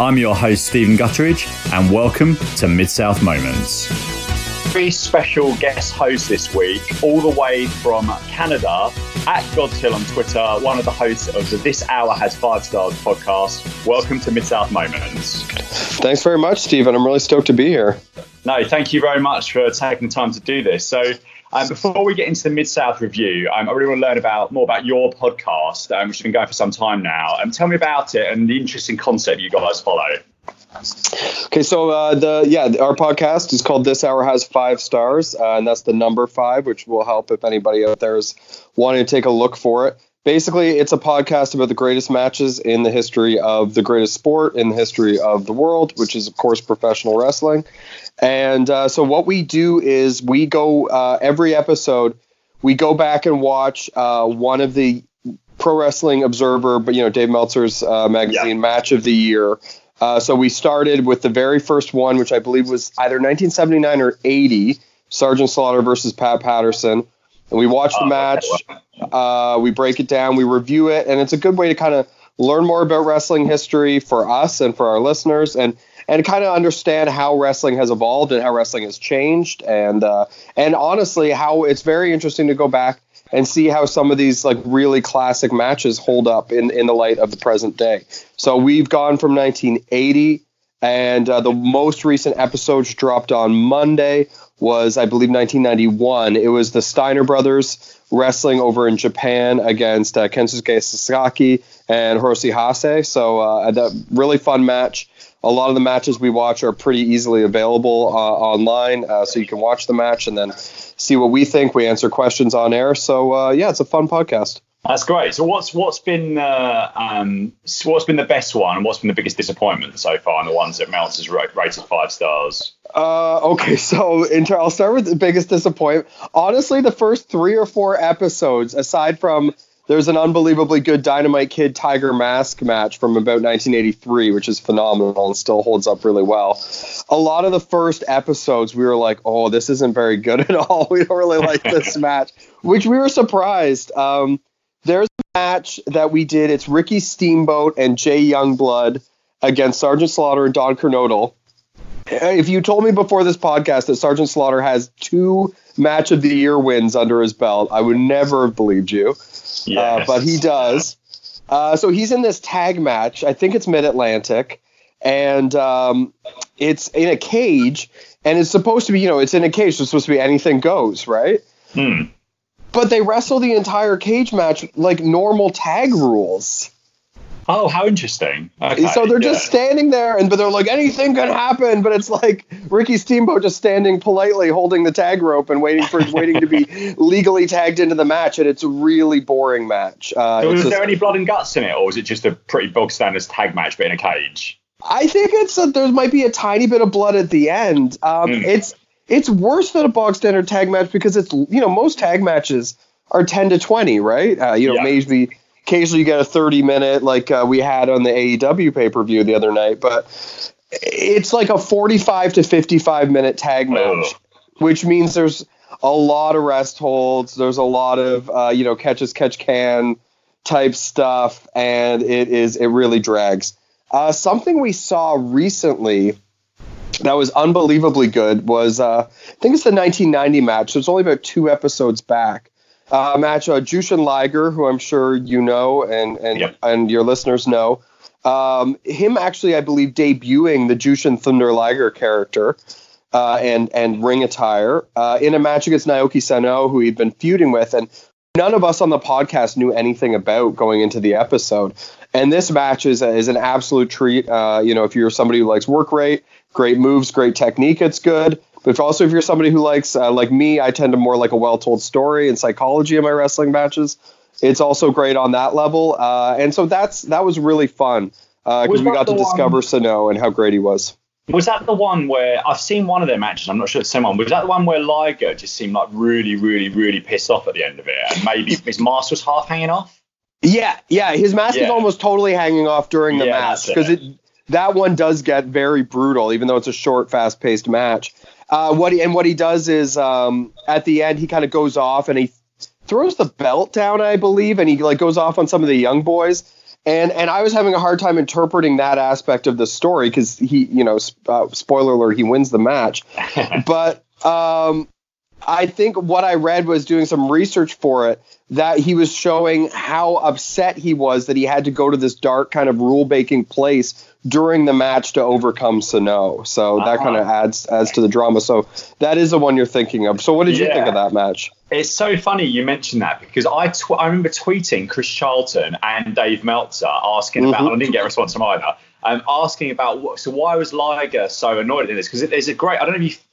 I'm your host, Stephen Gutteridge, and welcome to Mid South Moments. Very special guest host this week, all the way from Canada, at Godshill on Twitter, one of the hosts of the This Hour Has Five Stars podcast. Welcome to Mid South Moments. Thanks very much, Stephen. I'm really stoked to be here. No, thank you very much for taking the time to do this. So, um, before we get into the Mid South review, um, I really want to learn about more about your podcast, um, which has been going for some time now. Um, tell me about it and the interesting concept you guys follow. Okay, so uh, the yeah, our podcast is called This Hour Has Five Stars, uh, and that's the number five, which will help if anybody out there is wanting to take a look for it. Basically, it's a podcast about the greatest matches in the history of the greatest sport in the history of the world, which is of course professional wrestling. And uh, so what we do is we go uh, every episode, we go back and watch uh, one of the Pro Wrestling Observer, but you know Dave Meltzer's uh, magazine yeah. match of the year. Uh, so we started with the very first one, which I believe was either 1979 or 80, Sergeant Slaughter versus Pat Patterson. And we watch the oh, match, uh, we break it down, we review it, and it's a good way to kind of learn more about wrestling history for us and for our listeners, and and kind of understand how wrestling has evolved and how wrestling has changed, and uh, and honestly, how it's very interesting to go back and see how some of these like really classic matches hold up in in the light of the present day. So we've gone from 1980 and uh, the most recent episodes dropped on Monday was I believe 1991. It was the Steiner brothers wrestling over in Japan against uh, Kensuke Sasaki and Hiroshi Hase. So uh, a really fun match. A lot of the matches we watch are pretty easily available uh, online, uh, so you can watch the match and then see what we think. We answer questions on air. So uh, yeah, it's a fun podcast. That's great. So what's what's been uh, um, what's been the best one and what's been the biggest disappointment so far? And the ones that Meltz has rated five stars. Uh, okay, so inter- I'll start with the biggest disappointment. Honestly, the first three or four episodes, aside from there's an unbelievably good Dynamite Kid Tiger Mask match from about 1983, which is phenomenal and still holds up really well. A lot of the first episodes, we were like, oh, this isn't very good at all. We don't really like this match, which we were surprised. Um, there's a match that we did. It's Ricky Steamboat and Jay Youngblood against Sergeant Slaughter and Don Kernodle. If you told me before this podcast that Sergeant Slaughter has two match of the year wins under his belt, I would never have believed you. Yes. Uh, but he does. Uh, so he's in this tag match. I think it's Mid Atlantic, and um, it's in a cage, and it's supposed to be, you know, it's in a cage. So it's supposed to be anything goes, right? Hmm. But they wrestle the entire cage match like normal tag rules. Oh, how interesting. Okay, so they're yeah. just standing there, and but they're like anything can happen. But it's like Ricky Steamboat just standing politely, holding the tag rope and waiting for waiting to be legally tagged into the match, and it's a really boring match. Uh, so was just, there any blood and guts in it, or was it just a pretty bog standard tag match but in a cage? I think it's a, there might be a tiny bit of blood at the end. Um, mm. It's it's worse than a bog standard tag match because it's you know most tag matches are 10 to 20, right? Uh, you know yeah. maybe occasionally you get a 30 minute like uh, we had on the AEW pay per view the other night, but it's like a 45 to 55 minute tag match, which means there's a lot of rest holds. There's a lot of uh, you know catch as catch can type stuff, and it is it really drags. Uh, something we saw recently that was unbelievably good was uh, I think it's the 1990 match. So it's only about two episodes back uh, match uh, Jushin Liger, who I'm sure you know and and yep. and your listeners know. Um, him actually, I believe, debuting the Jushin Thunder Liger character uh, and and ring attire uh, in a match against Naoki Sano, who he'd been feuding with, and none of us on the podcast knew anything about going into the episode. And this match is is an absolute treat. Uh, you know, if you're somebody who likes work rate, great moves, great technique, it's good. But also, if you're somebody who likes, uh, like me, I tend to more like a well-told story and psychology in my wrestling matches. It's also great on that level, uh, and so that's that was really fun because uh, we got to discover one, Sano and how great he was. Was that the one where I've seen one of their matches? I'm not sure it's the same one. Was that the one where Liger just seemed like really, really, really pissed off at the end of it, and maybe his mask was half hanging off? Yeah, yeah, his mask yeah. is almost totally hanging off during the yeah, match because it. that one does get very brutal, even though it's a short, fast-paced match. Uh, what he, and what he does is um, at the end he kind of goes off and he throws the belt down, I believe, and he like goes off on some of the young boys. and and I was having a hard time interpreting that aspect of the story because he, you know, uh, spoiler alert, he wins the match, but um, I think what I read was doing some research for it that he was showing how upset he was that he had to go to this dark kind of rule breaking place during the match to overcome Sano. So that uh-huh. kind of adds adds to the drama. So that is the one you're thinking of. So what did yeah. you think of that match? It's so funny you mentioned that because I tw- I remember tweeting Chris Charlton and Dave Meltzer asking mm-hmm. about. I didn't get a response from either. Um, asking about what, so why was Liger so annoyed in this? Because there's a great I don't know if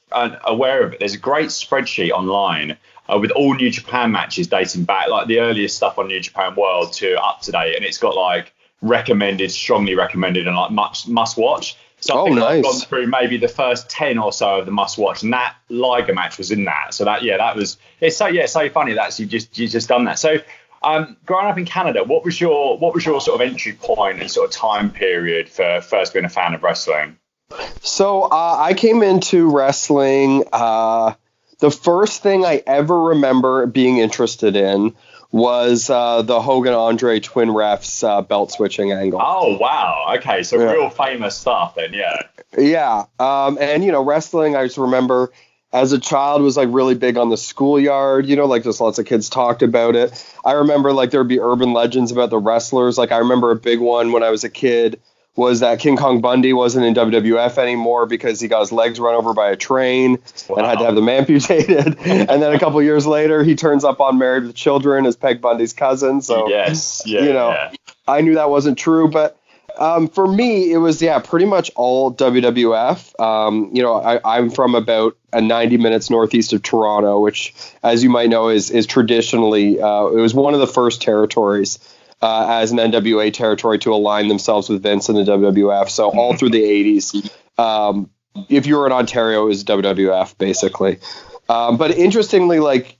aware of it. There's a great spreadsheet online uh, with all New Japan matches dating back, like the earliest stuff on New Japan World to up to date, and it's got like recommended, strongly recommended, and like much must watch. So I oh, nice. I've gone through maybe the first ten or so of the must watch, and that Liger match was in that. So that yeah, that was it's so yeah, so funny that you just you just done that. So um, growing up in Canada, what was your what was your sort of entry point and sort of time period for first being a fan of wrestling? So uh, I came into wrestling. Uh, the first thing I ever remember being interested in was uh, the Hogan Andre twin refs uh, belt switching angle. Oh wow! Okay, so yeah. real famous stuff then, yeah. Yeah, um, and you know wrestling. I just remember as a child was like really big on the schoolyard. You know, like just lots of kids talked about it. I remember like there would be urban legends about the wrestlers. Like I remember a big one when I was a kid was that King Kong Bundy wasn't in WWF anymore because he got his legs run over by a train wow. and had to have them amputated. and then a couple years later, he turns up on Married with Children as Peg Bundy's cousin. So, yes, yeah, you know, yeah. I knew that wasn't true, but. Um, for me, it was yeah, pretty much all WWF. Um, you know, I, am from about a 90 minutes northeast of Toronto, which, as you might know, is is traditionally uh, it was one of the first territories uh, as an NWA territory to align themselves with Vince and the WWF. So all through the 80s, um, if you were in Ontario, it was WWF basically. Um, but interestingly, like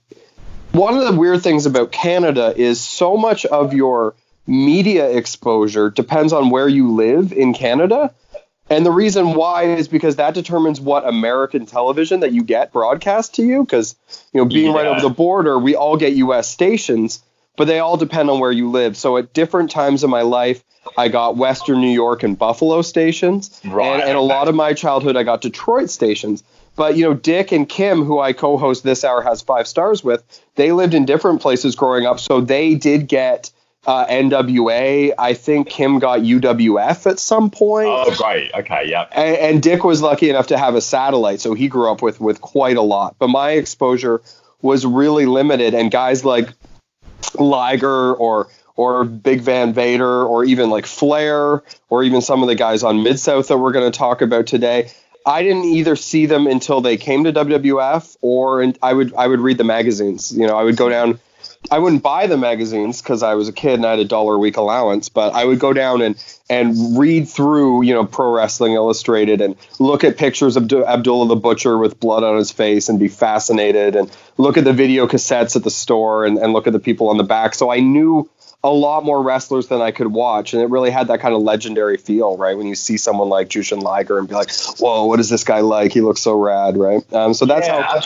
one of the weird things about Canada is so much of your media exposure depends on where you live in Canada. And the reason why is because that determines what American television that you get broadcast to you. Because, you know, being yeah. right over the border, we all get US stations but they all depend on where you live. So at different times in my life, I got Western New York and Buffalo stations, right. and, and a lot of my childhood I got Detroit stations. But you know, Dick and Kim, who I co-host this hour has five stars with, they lived in different places growing up, so they did get uh, NWA. I think Kim got UWF at some point. Oh, right. Okay. Yeah. And, and Dick was lucky enough to have a satellite, so he grew up with with quite a lot. But my exposure was really limited, and guys like Liger or or Big Van Vader or even like Flair or even some of the guys on Mid South that we're going to talk about today. I didn't either see them until they came to WWF or in, I would I would read the magazines. You know, I would go down I wouldn't buy the magazines because I was a kid and I had a dollar a week allowance, but I would go down and and read through, you know, Pro Wrestling Illustrated and look at pictures of Abdullah the Butcher with blood on his face and be fascinated and look at the video cassettes at the store and, and look at the people on the back. So I knew a lot more wrestlers than I could watch, and it really had that kind of legendary feel, right? When you see someone like Jushin Liger and be like, "Whoa, what is this guy like? He looks so rad," right? Um, so that's yeah, how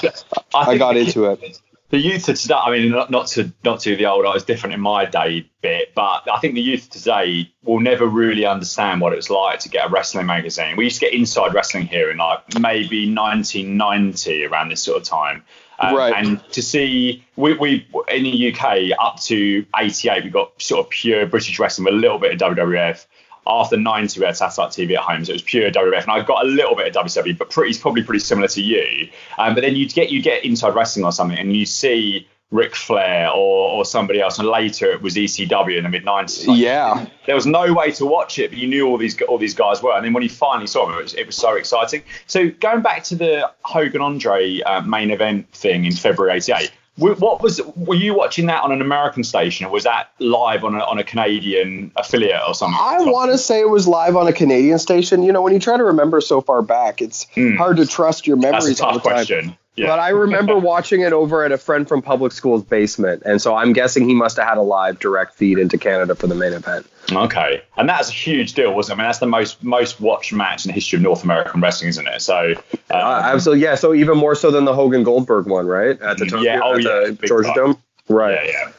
I, I got into it the youth of today, I mean, not, not to not to the old, I was different in my day bit, but I think the youth today will never really understand what it was like to get a wrestling magazine. We used to get Inside Wrestling here in like maybe 1990 around this sort of time. Um, right. And to see, we, we in the UK up to 88, we got sort of pure British wrestling with a little bit of WWF after 90 we had satellite TV at home, so it was pure WWF, and I got a little bit of WCW, but pretty probably pretty similar to you. Um, but then you get you get inside wrestling or something, and you see Ric Flair or, or somebody else, and later it was ECW in the mid 90s. Like, yeah, there was no way to watch it, but you knew all these all these guys were, and then when you finally saw them, it was, it was so exciting. So going back to the Hogan Andre uh, main event thing in February '88 what was were you watching that on an American station or was that live on a, on a Canadian affiliate or something? I want to say it was live on a Canadian station. You know, when you try to remember so far back, it's mm. hard to trust your memories That's a tough all the time. Question. Yeah. But I remember watching it over at a friend from public school's basement, and so I'm guessing he must have had a live direct feed into Canada for the main event. Okay, and that's a huge deal, wasn't it? I mean, that's the most most watched match in the history of North American wrestling, isn't it? So, um, uh, absolutely, yeah. So even more so than the Hogan Goldberg one, right? At the yeah, oh, at yeah, Georgia Dome, right? Yeah, yeah.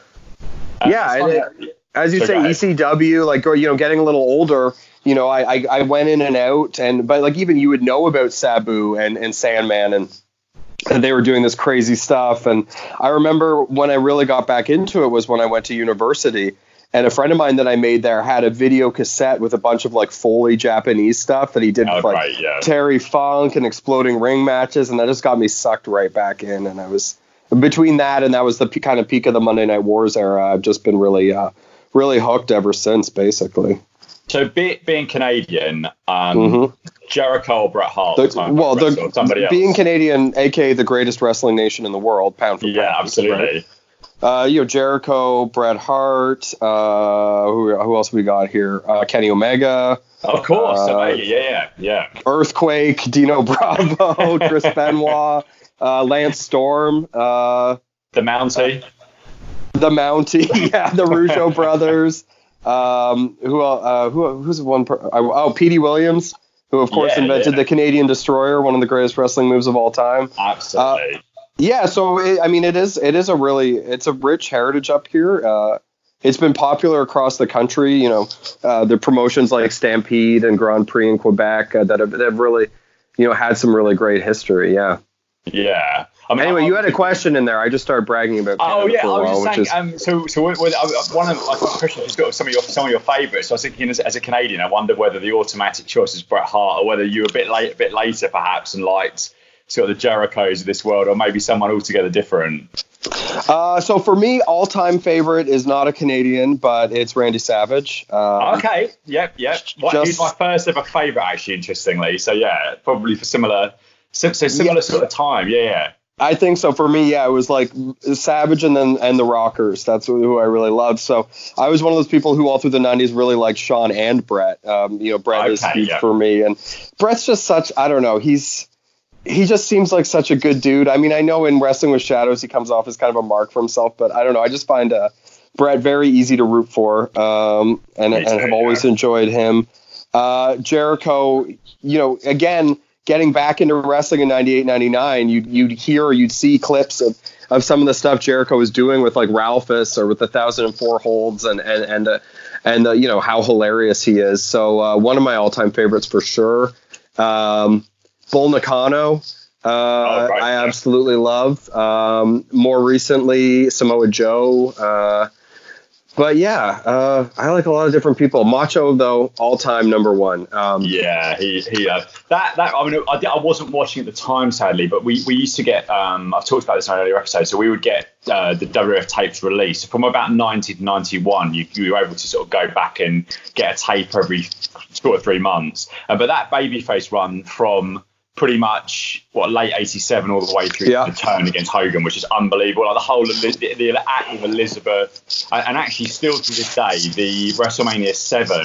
Uh, yeah, it, as you So say. ECW, like or, you know, getting a little older. You know, I, I I went in and out, and but like even you would know about Sabu and and Sandman and. And they were doing this crazy stuff, and I remember when I really got back into it was when I went to university, and a friend of mine that I made there had a video cassette with a bunch of like Foley Japanese stuff that he did Oh, with like right, yeah. Terry Funk and exploding ring matches, and that just got me sucked right back in. And I was between that and that was the p- kind of peak of the Monday Night Wars era. I've just been really, uh, really hooked ever since, basically. So be, being Canadian, um, Mhm. Jericho or Bret Hart, The- the well, the, somebody else. being Canadian, aka the greatest wrestling nation in the world, pound for yeah, pound. Yeah, absolutely. Uh, you know Jericho, Bret Hart. Uh, who, who else we got here? Uh, Kenny Omega, Of course, Uh, yeah, yeah, yeah. Earthquake, Dino Bravo, Chris Benoit, uh, Lance Storm. Uh, The Mountie. the Mountie, yeah, the Rougeau brothers. Um, who uh, who who's one? Per, oh, Petey Williams, who of course Yeah, invented yeah. the Canadian Destroyer, one of the greatest wrestling moves of all time. Absolutely. Yeah, so it, I mean, it is it is a really it's a rich heritage up here. Uh, it's been popular across the country. You know, uh, the promotions like Stampede and Grand Prix in Quebec uh, that, have, that have really, you know, had some really great history. Yeah. yeah. I mean, Anyway, you had a question in there. I just started bragging about. Oh yeah, I while, was which just is. Um, so, so uh, one of my question is got some of your some of your favourites. So I was thinking, as, as a Canadian, I wonder whether the automatic choice is Bret Hart, or whether you were a bit late, a bit later perhaps, and liked sort of the Jerichos of this world, or maybe someone altogether different. Uh, so for me, all-time favorite is not a Canadian, but it's Randy Savage. Um, Okay, yep, yep. What, Just- he's my first ever favourite, actually, interestingly. So yeah, probably for similar, so, so similar Yeah. sort of time. Yeah, yeah. I think so. For me, yeah, it was like Savage and then and the Rockers. That's who I really loved. So I was one of those people who all through the '90s really liked Shawn and Bret. Um, you know, Bret is huge yeah. for me, and Bret's just such. I don't know. He's he just seems like such a good dude. I mean, I know in Wrestling with Shadows he comes off as kind of a mark for himself, but I don't know. I just find uh, Brett very easy to root for, um, and, and have always enjoyed him. Uh, Jericho, you know, again, getting back into wrestling in 98, 99, you'd, you'd hear or you'd see clips of, of some of the stuff Jericho was doing with like Ralphus or with the 1004 holds and, and, and, uh, and uh, you know, how hilarious he is. So uh, one of my all time favorites for sure. Um, Bull Nakano. Uh, Oh, right, I absolutely love. Um, more recently, Samoa Joe. But yeah, uh, I like a lot of different people. Macho, though, all time number one. Um, Yeah, he he uh, that that I mean I, I wasn't watching at the time sadly, but we, we used to get um I've talked about this in an earlier episode, so we would get uh, the WF tapes released from about 90 to 91. You, you were able to sort of go back and get a tape every two or three months, uh, but that babyface run from pretty much what late 87 all the way through Yeah. the turn against Hogan, which is unbelievable. Like the whole the, the act with Elizabeth, and, and actually still to this day, the WrestleMania seven,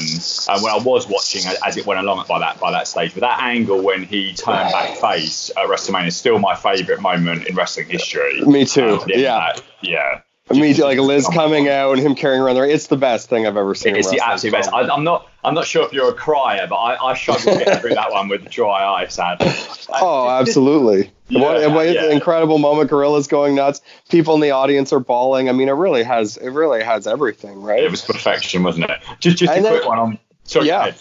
uh, when I was watching as- it went along by that by that stage, but that angle when he turned back face at WrestleMania is still my favourite moment in wrestling history. Me too. Um, yeah. yeah. Me too. Like Liz coming out and him carrying around the ring. It's the best thing I've ever seen. It's the absolute best. I, I'm not. I'm not sure if you're a crier, but I, I struggled to get through that one with dry eye, sadly. Oh, absolutely. Yeah, what, what yeah. incredible moment. Gorillas going nuts. People in the audience are bawling. I mean, it really has. It really has everything, right? It was perfection, wasn't it? Just, just a then- quick one on. Sorry, Yeah.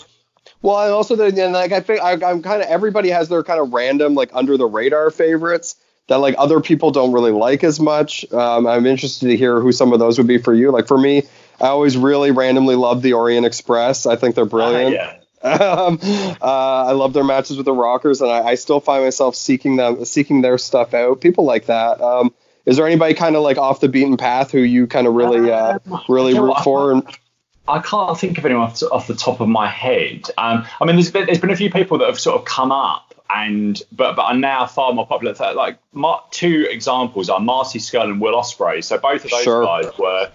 Well, and also the and like I think I, I'm kind of everybody has their kind of random like under the radar favorites that like other people don't really like as much. Um, I'm interested to hear who some of those would be for you. Like for me, I always really randomly love the Orient Express. I think they're brilliant. Uh, yeah. um, uh, I love their matches with the Rockers, and I, I still find myself seeking them, seeking their stuff out. People like that. Um, is there anybody kind of like off the beaten path who you kind of really, uh, really you root what? for? And, I can't think of anyone off, off the top of my head. Um, I mean, there's been, there's been a few people that have sort of come up and but but are now far more popular. So, Like Mar- two examples are Marty Scurll and Will Ospreay. So both of those Sure. guys were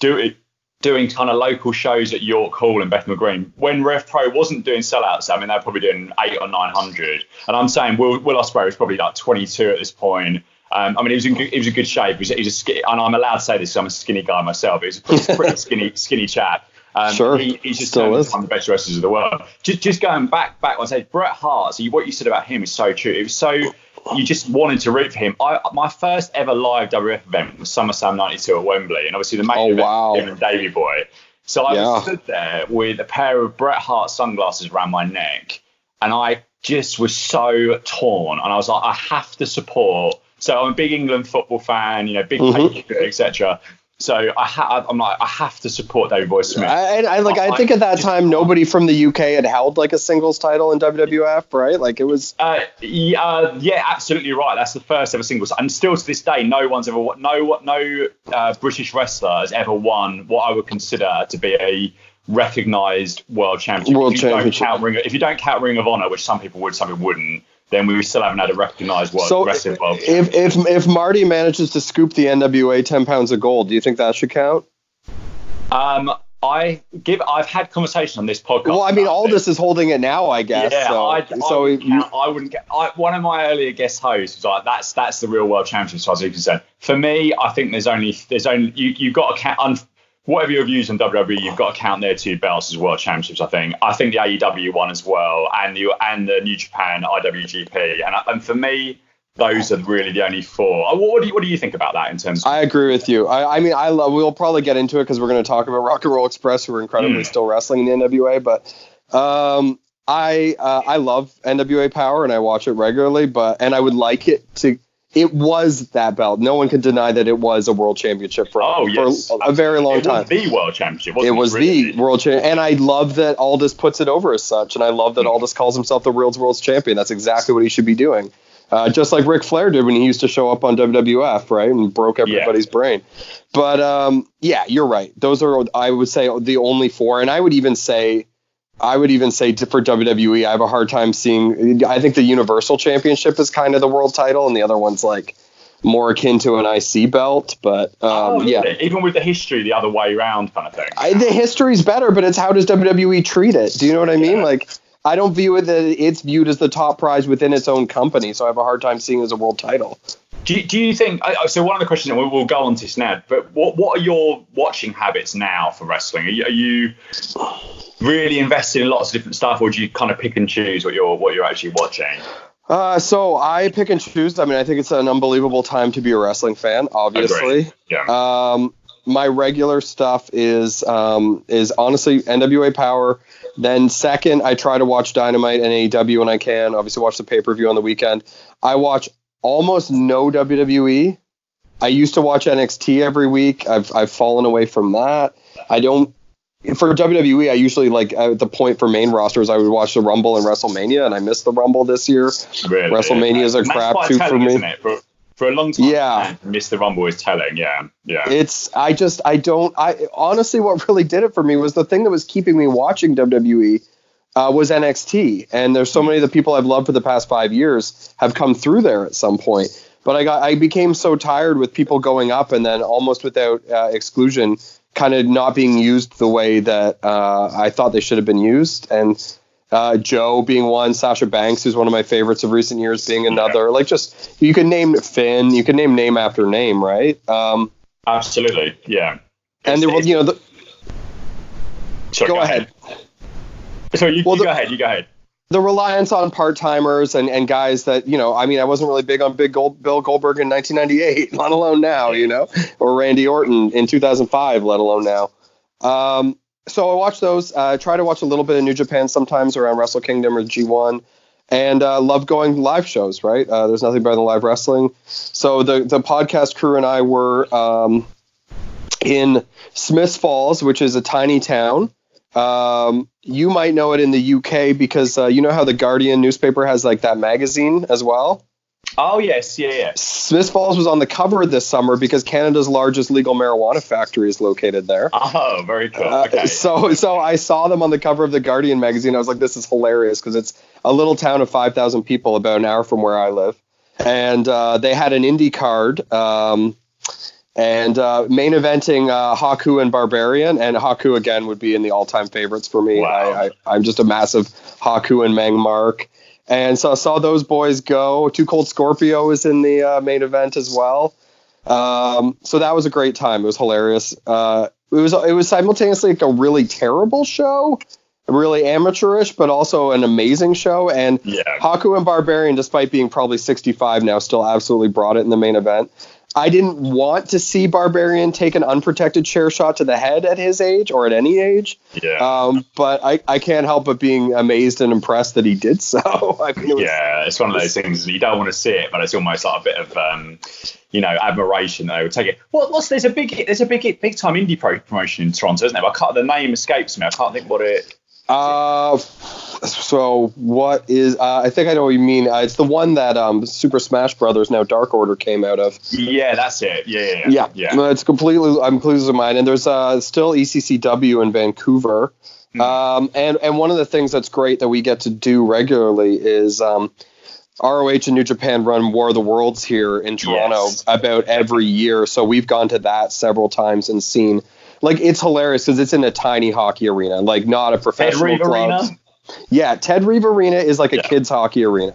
doing doing kind of local shows at York Hall and Bethnal Green when Rev Pro wasn't doing sellouts. I mean, they're probably doing eight or nine hundred. And I'm saying Will Will Ospreay was probably like 22 at this point. Um, I mean, he was in good, he was in good shape. He was, he was a skinny, and I'm allowed to say this because I'm a skinny guy myself. He was a pretty, pretty skinny skinny chap. Um, Sure. he, he's just Still is. one of the best wrestlers of the world. Just, just going back, back on stage, Bret Hart. So you, what you said about him is so true. It was so you just wanted to root for him. I, my first ever live WF event was SummerSlam '92 at Wembley, and obviously the main Oh, event wow. was him and Davey Boy. So I Yeah. was stood there with a pair of Bret Hart sunglasses around my neck, and I just was so torn. And I was like, I have to support. So I'm a big England football fan, you know, big Mhm. patriot, etc. So I ha- I'm like, I have to support Davey Boy Smith. I, I, I like. I think at that time nobody from the UK had held like a singles title in WWF, right? Like it was. Uh, yeah, uh, yeah, absolutely right. That's the first ever singles, and still to this day, no one's ever won- no no uh, British wrestler has ever won what I would consider to be a recognised world championship. World if you championship. Don't count Ring, if you don't count Ring of Honor, which some people would, some people wouldn't, then we still haven't had a recognised world So wrestling world. if if if Marty manages to scoop the NWA 10 pounds of gold, do you think that should count? Um, I give. I've had conversations on this podcast. Well, I mean, all this is holding it now, I guess. Yeah, so, I, so I, would you- count, I wouldn't get. I, one of my earlier guest hosts was like, "That's that's the real world championship." As far as I'm concerned, for me, I think there's only there's only you you've got to count. Whatever your views on WWE, you've got to count their two belts as world championships. I think. I think the AEW one as well, and the and the New Japan IWGP, and and for me, those are really the only four. Uh, What, what do you what do you think about that in terms? of I agree with you. I, I mean, I love. We'll probably get into it because we're going to talk about Rock and Roll Express, who are incredibly Mm. still wrestling in the NWA. But um, I uh, I love NWA Power and I watch it regularly. But and I would like it to. It was that belt. No one can deny that it was a world championship for, Oh yes, for a very long time. it time. Was the world championship. It was really? the world champion, and I love that Aldis puts it over as such, and I love that Aldis calls himself the world's world's champion. That's exactly what he should be doing, uh, just like Ric Flair did when he used to show up on WWF, right, and broke everybody's brain. But um, yeah, you're right. Those are, I would say, the only four, and I would even say, I would even say for WWE, I have a hard time seeing. I think the Universal Championship is kind of the world title, and the other one's like more akin to an IC belt. But um, Oh, yeah. Even with the history the other way around, kind of thing. I, the history's better, but it's how does WWE treat it? Do you know what I mean? Yeah. Like, I don't view it that it's viewed as the top prize within its own company, so I have a hard time seeing it as a world title. Do you, do you think? So one of the questions, and we'll, we'll go on to this now. But what what are your watching habits now for wrestling? Are you, are you really invested in lots of different stuff, or do you kind of pick and choose what you're what you're actually watching? Uh, so I pick and choose. I mean, I think it's an unbelievable time to be a wrestling fan. Obviously, Yeah. um, my regular stuff is um, is honestly NWA Power. Then second, I try to watch Dynamite and AEW when I can. Obviously, watch the pay per view on the weekend. I watch almost no WWE. I used to watch NXT every week. I've I've fallen away from that. I don't. For WWE, I usually like at the point for main rosters, I would watch the Rumble and WrestleMania, and I missed the Rumble this year. really. WrestleMania is a quite crapshoot for me. For, for a long time, Yeah. Mr. Rumble is telling. Yeah, yeah. It's I just I don't I honestly what really did it for me was the thing that was keeping me watching WWE uh, was NXT, and there's so many of the people I've loved for the past five years have come through there at some point. But I got I became so tired with people going up and then almost without uh, exclusion, kind of not being used the way that uh, I thought they should have been used, and. Uh, Joe being one, Sasha Banks, who's one of my favorites of recent years, being another. Like, just you can name Finn, you can name name after name, right? Um, Absolutely. Yeah. and there, you know, the, Sorry, go ahead. So you, Well, you the- go ahead. You go ahead. the reliance on part timers and, and guys that you know, I mean, I wasn't really big on Big Gold, Bill Goldberg in 1998, let alone now, you know, or Randy Orton in 2005, let alone now. Um, so I watch those. Uh, try to watch a little bit of New Japan sometimes around Wrestle Kingdom or G1, and uh, love going live shows. Right, uh, there's nothing better than live wrestling. So the the podcast crew and I were um, in Smiths Falls, which is a tiny town. Um, you might know it in the UK because uh, you know how the Guardian newspaper has like that magazine as well. Oh yes, yeah, yeah. Smiths Falls was on the cover this summer because Canada's largest legal marijuana factory is located there. Oh, very cool. Uh, Okay. So, so I saw them on the cover of the Guardian magazine. I was like, this is hilarious because it's a little town of 5,000 people about an hour from where I live. And uh, they had an indie card um, and uh, main eventing uh, Haku and Barbarian. And Haku, again, would be in the all time favorites for me. Wow. I, I, I'm just a massive Haku and Meng Mark. And so I saw those boys go. Too Cold Scorpio is in the uh, main event as well. Um, so that was a great time. It was hilarious. Uh, it was it was simultaneously like a really terrible show, really amateurish, but also an amazing show. And yeah. Haku and Barbarian, despite being probably 65 now, still absolutely brought it in the main event. I didn't want to see Barbarian take an unprotected chair shot to the head at his age or at any age. Yeah. Um, but I, I can't help but being amazed and impressed that he did so. I mean, it was, yeah, it's one of those things you don't want to see it, but it's almost like a bit of um, you know admiration that they would take it. Well, what's there's a big there's a big big time indie pro promotion in Toronto, isn't there? I can't, the name escapes me. I can't think what it. Uh, so what is? Uh, I think I know what you mean. Uh, it's the one that um, Super Smash Brothers now Dark Order came out of. Yeah, that's it. Yeah, yeah, yeah. yeah. No, it's completely. I'm with mine. And there's uh, still ECCW in Vancouver. Mm. Um, and and one of the things that's great that we get to do regularly is um, ROH and New Japan run War of the Worlds here in Toronto yes. about every year. So we've gone to that several times and seen like it's hilarious because it's in a tiny hockey arena, like not a professional club. Arena? Yeah, Ted Reeve Arena is like a yeah. kids hockey arena.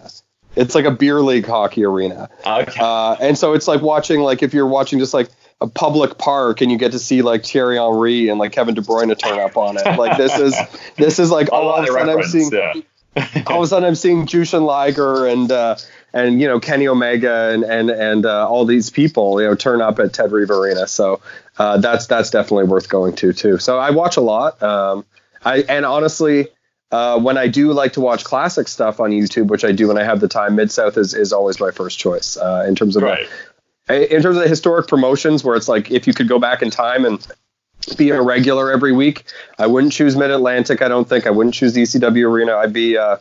It's like a beer league hockey arena. Okay. Uh, and so it's like watching like if you're watching just like a public park and you get to see like Thierry Henry and like Kevin De Bruyne turn up on it. Like this is this is like all of a sudden I'm seeing yeah. all of a sudden I'm seeing Jushin Liger and uh, and you know Kenny Omega and and and uh, all these people you know turn up at Ted Reeve Arena. So uh, that's that's definitely worth going to too. So I watch a lot. Um, I and honestly, uh, when I do like to watch classic stuff on YouTube, which I do when I have the time, Mid South is, is always my first choice uh, in terms of right. the, in terms of the historic promotions, where it's like if you could go back in time and be a regular every week, I wouldn't choose Mid Atlantic. I don't think I wouldn't choose the ECW Arena. I'd be uh,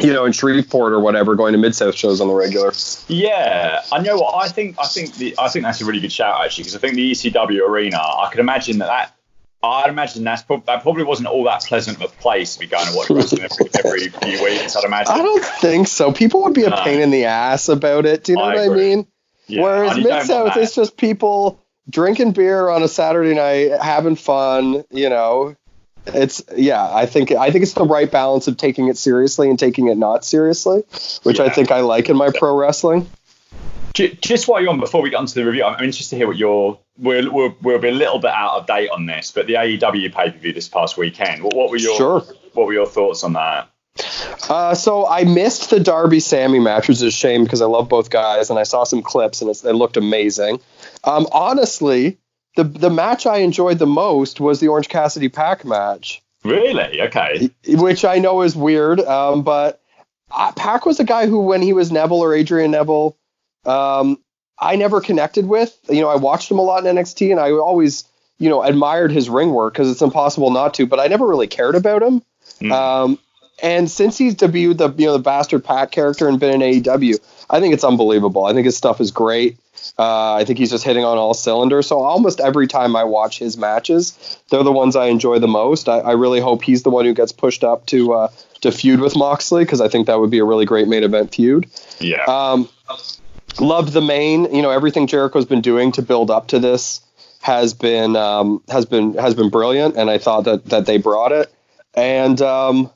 you know, in Shreveport or whatever, going to Mid South shows on the regular. Yeah, I know what I think. I think the I think that's a really good shout actually because I think the ECW arena. I could imagine that that I'd imagine that's pro- that probably wasn't all that pleasant of a place to be going to watch wrestling every, every few weeks. I'd imagine. I don't think so. People would be a pain uh, in the ass about it. Do you know I what agree. I mean? Yeah. Whereas Mid South is just people drinking beer on a Saturday night, having fun. You know, it's yeah. I think I think it's the right balance of taking it seriously and taking it not seriously, which yeah. I think I like in my pro wrestling. Just while you're on, before we get onto the review, I'm interested to hear what your we'll, we'll, we'll be a little bit out of date on this, but the AEW pay per view this past weekend. What, what, were your sure. what were your thoughts on that? Uh, so I missed the Darby Sammy match, which is a shame because I love both guys, and I saw some clips and it looked amazing. Um, honestly, the the match I enjoyed the most was the Orange Cassidy PAC match. Really? Okay. Which I know is weird, um, but uh, PAC was a guy who, when he was Neville or Adrian Neville, um, I never connected with. You know, I watched him a lot in NXT, and I always, you know, admired his ring work because it's impossible not to. But I never really cared about him. Mm. Um, and since he's debuted the you know the bastard PAC character and been in AEW, I think it's unbelievable. I think his stuff is great. Uh, I think he's just hitting on all cylinders. So almost every time I watch his matches, they're the ones I enjoy the most. I, I really hope he's the one who gets pushed up to uh, to feud with Moxley because I think that would be a really great main event feud. Yeah. Um, loved the main. You know, everything Jericho's been doing to build up to this has been um, has been has been brilliant, and I thought that that they brought it. And um,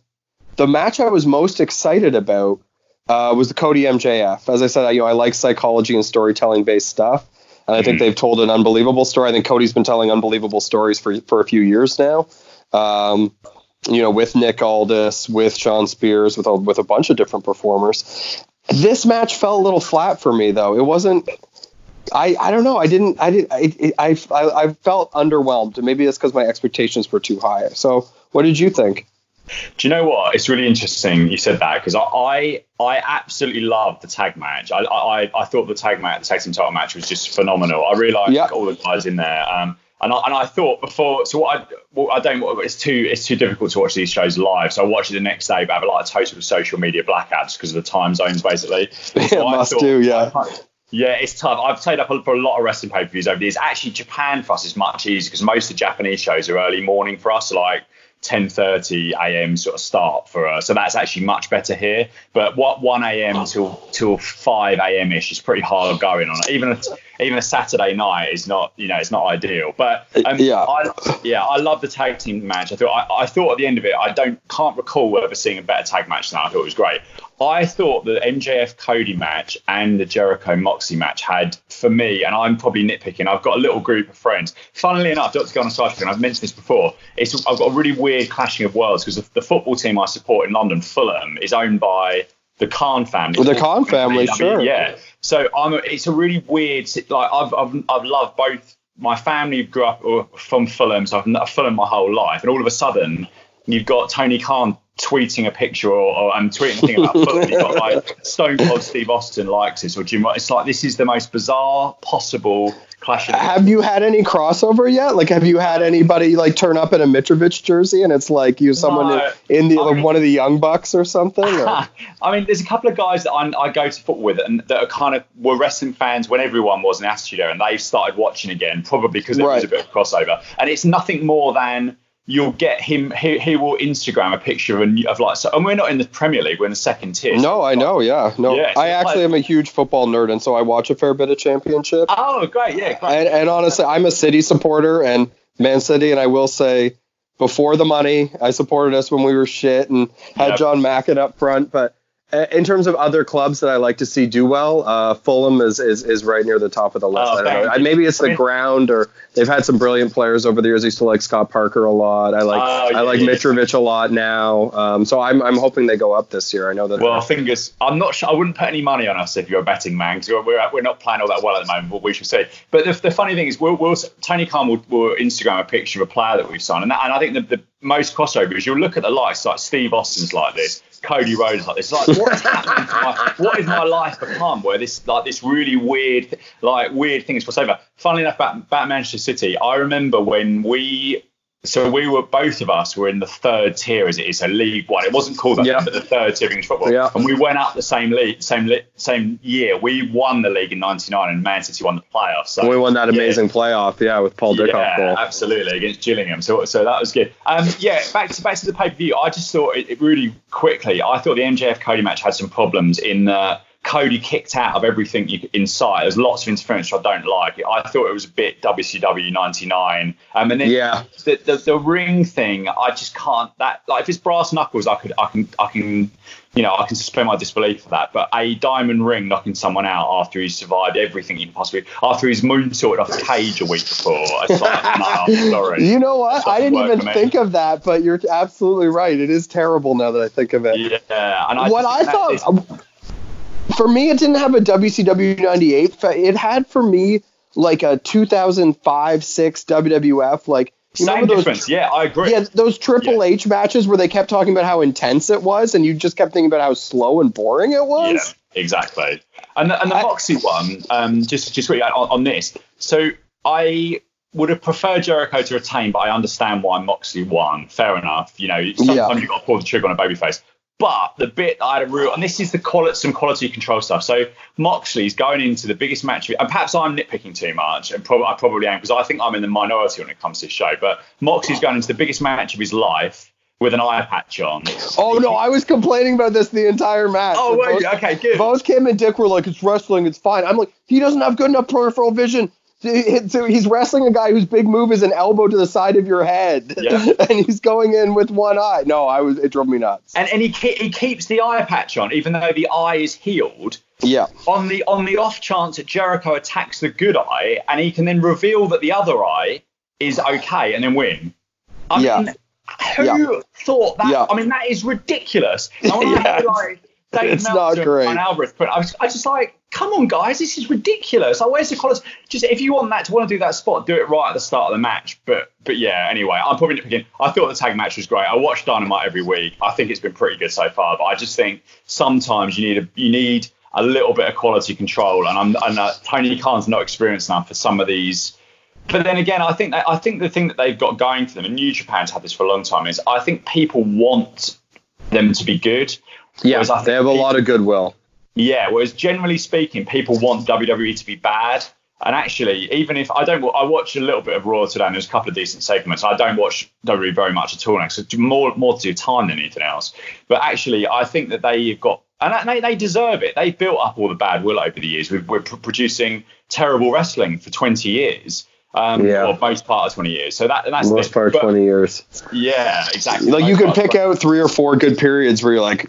the match I was most excited about uh, was the Cody MJF. As I said, I, you know, I like psychology and storytelling based stuff, and I think mm-hmm. they've told an unbelievable story. I think Cody's been telling unbelievable stories for for a few years now. Um, you know, with Nick Aldis, with Shawn Spears, with a, with a bunch of different performers, this match fell a little flat for me, though. It wasn't. I, I don't know. I didn't. I did. I I, I felt underwhelmed. Maybe it's because my expectations were too high. So, what did you think? Do you know what? It's really interesting you said that because I, I absolutely love the tag match. I I, I thought the tag match, the tag team title match was just phenomenal. I really liked yeah. all the guys in there. Um, and I, and I thought before, so what I, well, I don't, it's too, it's too difficult to watch these shows live. So I watch it the next day, but I have a lot of total social media blackouts because of the time zones, basically. So yeah, must thought, do, yeah. yeah, it's tough. I've played up for a lot of wrestling pay per views over the years. Actually, Japan for us is much easier because most of the Japanese shows are early morning for us, like 10:30 a.m. sort of start for us. So that's actually much better here. But what 1 a.m. till till 5 a.m. ish is pretty hard going on. Even a, even a Saturday night is not you know it's not ideal. But um, yeah, I, yeah, I love the tag team match. I thought I, I thought at the end of it, I don't can't recall ever seeing a better tag match than that. I thought it was great. I thought the MJF Cody match and the Jericho Moxie match had, for me, and I'm probably nitpicking, I've got a little group of friends. Funnily enough, Dr. Go on and I've mentioned this before, it's, I've got a really weird clashing of worlds because the, the football team I support in London, Fulham, is owned by the Khan family. The Khan family, mean, sure. Yeah. So I'm. A, it's a really weird. Like I've I've I've loved both. My family grew up uh, from Fulham, so I've known Fulham my whole life, and all of a sudden you've got Tony Khan tweeting a picture or, or I'm tweeting a thing about football, got like Stone Cold Steve Austin likes this or Jim. It's like this is the most bizarre possible clash. Of Have you had any crossover yet? Like, have you had anybody like turn up in a Mitrovic jersey and it's like you someone No. in the I mean- one of the young bucks or something? Or? I mean, there's a couple of guys that I'm, I go to football with and that are kind of were wrestling fans when everyone was in Attitude Era, and they've started watching again, probably because it was a bit of crossover. And it's nothing more than you'll get him. He, he will Instagram a picture of, a, of like, so, and we're not in the Premier League, we're in the second tier. No, I know. Yeah, no. Yeah, so I actually like- am a huge football nerd, and so I watch a fair bit of Championship. Oh, great, yeah, great. And, and honestly, I'm a City supporter and Man City, and I will say, before the money, I supported us when we were shit and had Yep. Jon Macken up front. But in terms of other clubs that I like to see do well, uh, Fulham is, is is right near the top of the list. Oh, I don't know. I- Maybe it's the ground, or they've had some brilliant players over the years. I used to like Scott Parker a lot. I like Oh, yeah, I like yeah. Mitrovic a lot now. Um, so I'm I'm hoping they go up this year. I know that. Well, fingers. I'm not sure. I wouldn't put any money on us if you're a betting man because we're, we're not playing all that well at the moment. But we shall see. But the, the funny thing is, we'll, we'll Tony Khan will, will Instagram a picture of a player that we've signed, and, that, and I think the, the most crossover is you'll look at the likes like Steve Austin's like this, Cody Rhodes like this. Like what's happening? To my, what is my life become? Where this like this really weird like weird thing is crossover. Funnily enough, about, about Manchester City, I remember when we so we were both of us were in the third tier as it is, so League One. It wasn't called that, Yeah. but the third tier of English football. Yeah. And we went up the same league, same same year. We won the league in '99, and Man City won the playoffs. So we won that yeah. amazing playoff, yeah, with Paul Dickov yeah, goal. absolutely against Gillingham. So so that was good. Um, yeah, back to back to the pay per view. I just thought it, it really quickly. I thought the MJF Cody match had some problems in that Cody kicked out of everything you, in sight. There's lots of interference which I don't like. I thought it was a bit WCW '99. Um, and then Yeah. the, the the ring thing, I just can't. That like if it's brass knuckles, I could I can I can. You know, I can suspend my disbelief for that, but a diamond ring knocking someone out after he's survived everything he can possibly, after he's moonsaulted off a cage a week before, it's like, no, I'm sorry. You know what? I didn't even think of that, but you're absolutely right. It is terrible now that I think of it. Yeah, and I what I thought, is- for me, it didn't have a WCW 98. It had for me like a 2005 6 WWF. Like, you same those, difference. Yeah, I agree. Yeah, those Triple Yeah. H matches where they kept talking about how intense it was, and you just kept thinking about how slow and boring it was. Yeah, exactly. And the, and the I- Moxie one, um, just just quickly on, on this. So I would have preferred Jericho to retain, but I understand why Moxley won. Fair enough. You know, sometimes Yeah. you've got to pull the trigger on a babyface. But the bit I had a real, and this is the quality, some quality control stuff. So Moxley's going into the biggest match, of, and perhaps I'm nitpicking too much, and prob- I probably am because I think I'm in the minority when it comes to this show. But Moxley's going into the biggest match of his life with an eye patch on. Oh no, I was complaining about this the entire match. Oh, wait, both- okay, good. Both Kim and Dick were like, "It's wrestling, it's fine." I'm like, he doesn't have good enough peripheral vision. So he's wrestling a guy whose big move is an elbow to the side of your head, Yeah. and he's going in with one eye. No, I was it drove me nuts. and and he ke- he keeps the eye patch on, even though the eye is healed. yeah, On the on the off chance that Jericho attacks the good eye, and he can then reveal that the other eye is okay, and then win. I Yeah. mean, who Yeah. thought that? Yeah. I mean, that is ridiculous. I like Dave it's not great. and Alvarez, but I was I just like, come on, guys, this is ridiculous. Like, where's the quality? Just if you want that to want to do that spot, do it right at the start of the match. But but yeah, anyway, I'm probably nitpicking. I thought the tag match was great. I watch Dynamite every week. I think it's been pretty good so far. But I just think sometimes you need a you need a little bit of quality control, and I'm and uh, Tony Khan's not experienced enough for some of these. But then again, I think that, I think the thing that they've got going for them, and New Japan's had this for a long time, is I think people want them to be good. Yeah, Whereas I they have a lot of goodwill. Yeah, whereas generally speaking, people want WWE to be bad. And actually, even if I don't, I watch a little bit of Raw today, and there's a couple of decent segments. I don't watch WWE very much at all now, so it's more more to do time than anything else. But actually, I think that they've got, and they, they deserve it. They built up all the bad will over the years. We've, we're producing terrible wrestling for 20 years, um, Yeah. or most part of 20 years. So that that's Most it. part, But- twenty years. Yeah, exactly. Like you Most could pick but- out three or four good periods where you're like,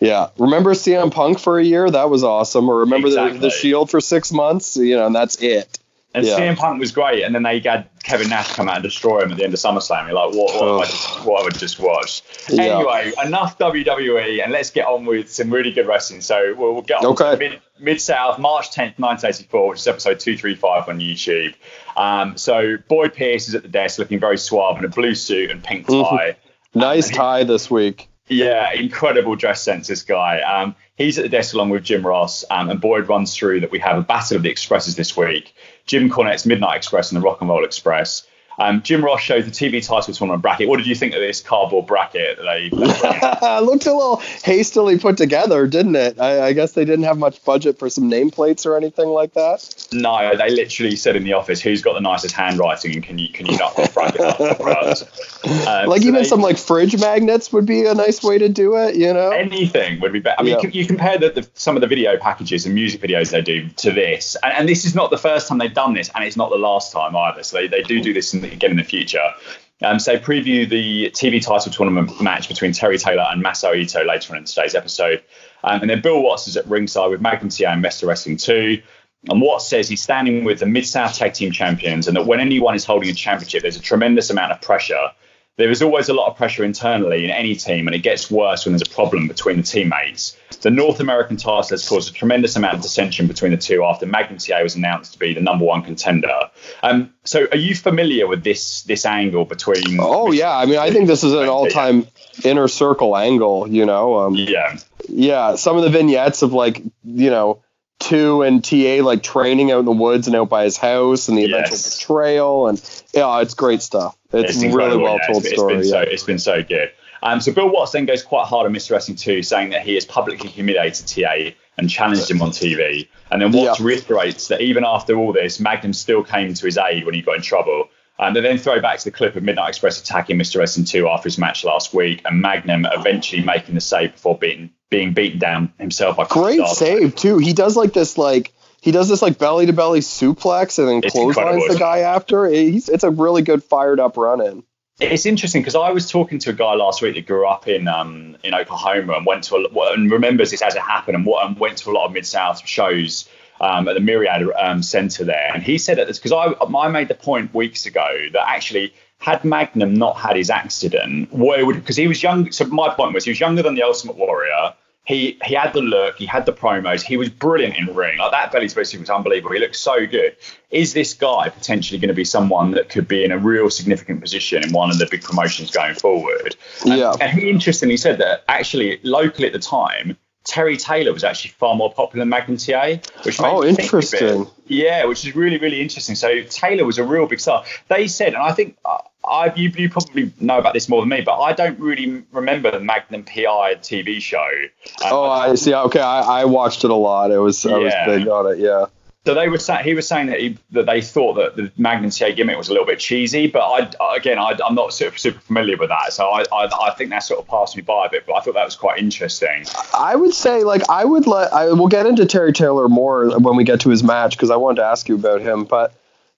yeah, remember CM Punk for a year? That was awesome. Or remember the, the Shield for six months? You know, and that's it. And Yeah. CM Punk was great, and then they had Kevin Nash come out and destroy him at the end of SummerSlam. You're like, what? What, have, I just, what have I just watched? Yeah. Anyway, enough WWE, and let's get on with some really good wrestling. So we'll, we'll get on Okay. mid, South, March 10th, 1984, which is episode 235 on YouTube. Um, so Boyd Pierce is at the desk, looking very suave in a blue suit and pink Mm-hmm. tie. Nice tie this week. Yeah, incredible dress sense, this guy. Um, he's at the desk along with Jim Ross, um, and Boyd runs through that we have a battle of the expresses this week. Jim Cornette's Midnight Express and the Rock and Roll Express. Um, Jim Ross showed the TV title tournament bracket. What did you think of this cardboard bracket that they? Looked a little hastily put together, didn't it? I, I guess they didn't have much budget for some nameplates or anything like that. no, they literally said in the office, "Who's got the nicest handwriting?" And can you can you knock the bracket up for us? Um, Like so even they- some like fridge magnets would be a nice way to do it, you know? anything would be better. I mean, Yeah. you, you compare the, the, some of the video packages and music videos they do to this, and, and this is not the first time they've done this, and it's not the last time either. So they, they do do this in again in the future. Um, so preview the TV title tournament match between Terry Taylor and Masao Ito later on in today's episode. Um, and then Bill Watts is at ringside with Magnum TA and Mr. Wrestling 2. And Watts says he's standing with the Mid South Tag Team Champions, and that when anyone is holding a championship, there's a tremendous amount of pressure there is always a lot of pressure internally in any team, and it gets worse when there's a problem between the teammates. The North American title has caused a tremendous amount of dissension between the two after Magnum TA was announced to be the number one contender. Um, so, are you familiar with this this angle between? Oh yeah, I mean I think this is an all-time inner circle angle, you know. Um, Yeah, yeah, some of the vignettes of like you know two and TA like training out in the woods and out by his house and the eventual Yes. betrayal and yeah, it's great stuff. It's, really well yeah. told It's- it's story. been so yeah. it's been so good. Um, so Bill Watts then goes quite hard on Mr. Wrestling 2, saying that he has publicly humiliated TA and challenged him on TV. And then Watts Yeah. reiterates that even after all this, Magnum still came to his aid when he got in trouble. And they then throw back to the clip of Midnight Express attacking Mr. Wrestling 2 after his match last week, and Magnum eventually making the save before beating, being beaten down himself by Great save too. He does like this like he does this like belly to belly suplex and then It's clotheslines incredible, the guy after. He's, it's a really good fired up run in. It's interesting because I was talking to a guy last week that grew up in um, in Oklahoma and went to a, and remembers this as it happened and, what, and went to a lot of Mid South shows um, at the Myriad um, Center there. And he said that this because I I made the point weeks ago that actually had Magnum not had his accident, where would because he was young. So my point was he was younger than the Ultimate Warrior. He he had the look, he had the promos, he was brilliant in ring. Like that belly special was unbelievable. He looked so good. Is this guy potentially going to be someone that could be in a real significant position in one of the big promotions going forward? And- Yeah. And he interestingly said that actually locally at the time, Terry Taylor was actually far more popular than Magnum TA, which made Oh, a bit. interesting. Yeah, which is really really interesting. So Taylor was a real big star. They said, and I think uh, I you, you probably know about this more than me, but I don't really remember the Magnum PI TV show. Um, Oh, I see. Okay, I, I watched it a lot. It was I was Yeah. big on it. Yeah. So they were saying he was saying that he, that they thought that the Magnum TA gimmick was a little bit cheesy, but I again I, I'm not super super familiar with that, so I, I I think that sort of passed me by a bit. But I thought that was quite interesting. I would say like I would let I will get into Terry Taylor more when we get to his match because I wanted to ask you about him. But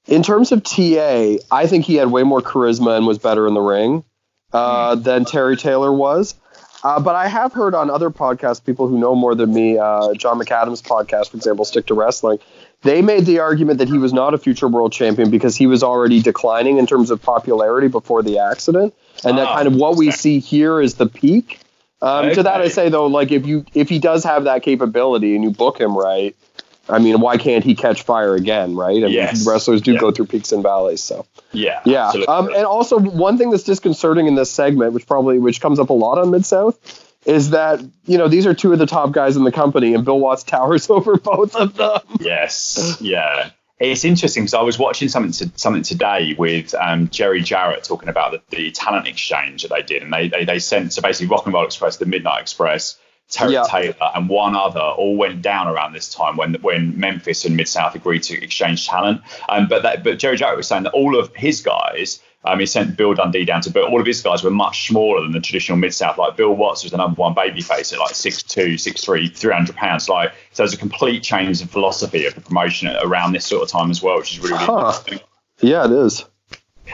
in terms of TA, I think he had way more charisma and was better in the ring uh, than Terry Taylor was. Uh, but I have heard on other podcasts, people who know more than me, uh, John McAdams' podcast, for example, Stick to Wrestling, they made the argument that he was not a future world champion because he was already declining in terms of popularity before the accident, and that Ah, kind of what we okay. see here is the peak. Um, To that I say though, like if you if he does have that capability and you book him right, I mean, why can't he catch fire again, right? I mean, wrestlers do Yeah. go through peaks and valleys, so. Yeah, Yeah. Um, and also one thing that's disconcerting in this segment, which probably which comes up a lot on Mid South, is that you know these are two of the top guys in the company, and Bill Watts towers over both of them. Yes, yeah. It's interesting because I was watching something to, something today with um, Jerry Jarrett talking about the, the talent exchange that they did, and they, they they sent so basically Rock and Roll Express, the Midnight Express, Terry Yeah. Taylor, and one other all went down around this time when when Memphis and Mid South agreed to exchange talent. Um, but that, but Jerry Jarrett was saying that all of his guys. Um, he sent Bill Dundee down to, but all of his guys were much smaller than the traditional mid south. Like Bill Watts was the number one babyface at like 6'2", 6'3", 300 pounds. Like so, there's a complete change in philosophy of the promotion around this sort of time as well, which is really, really Huh. interesting. Yeah, it is.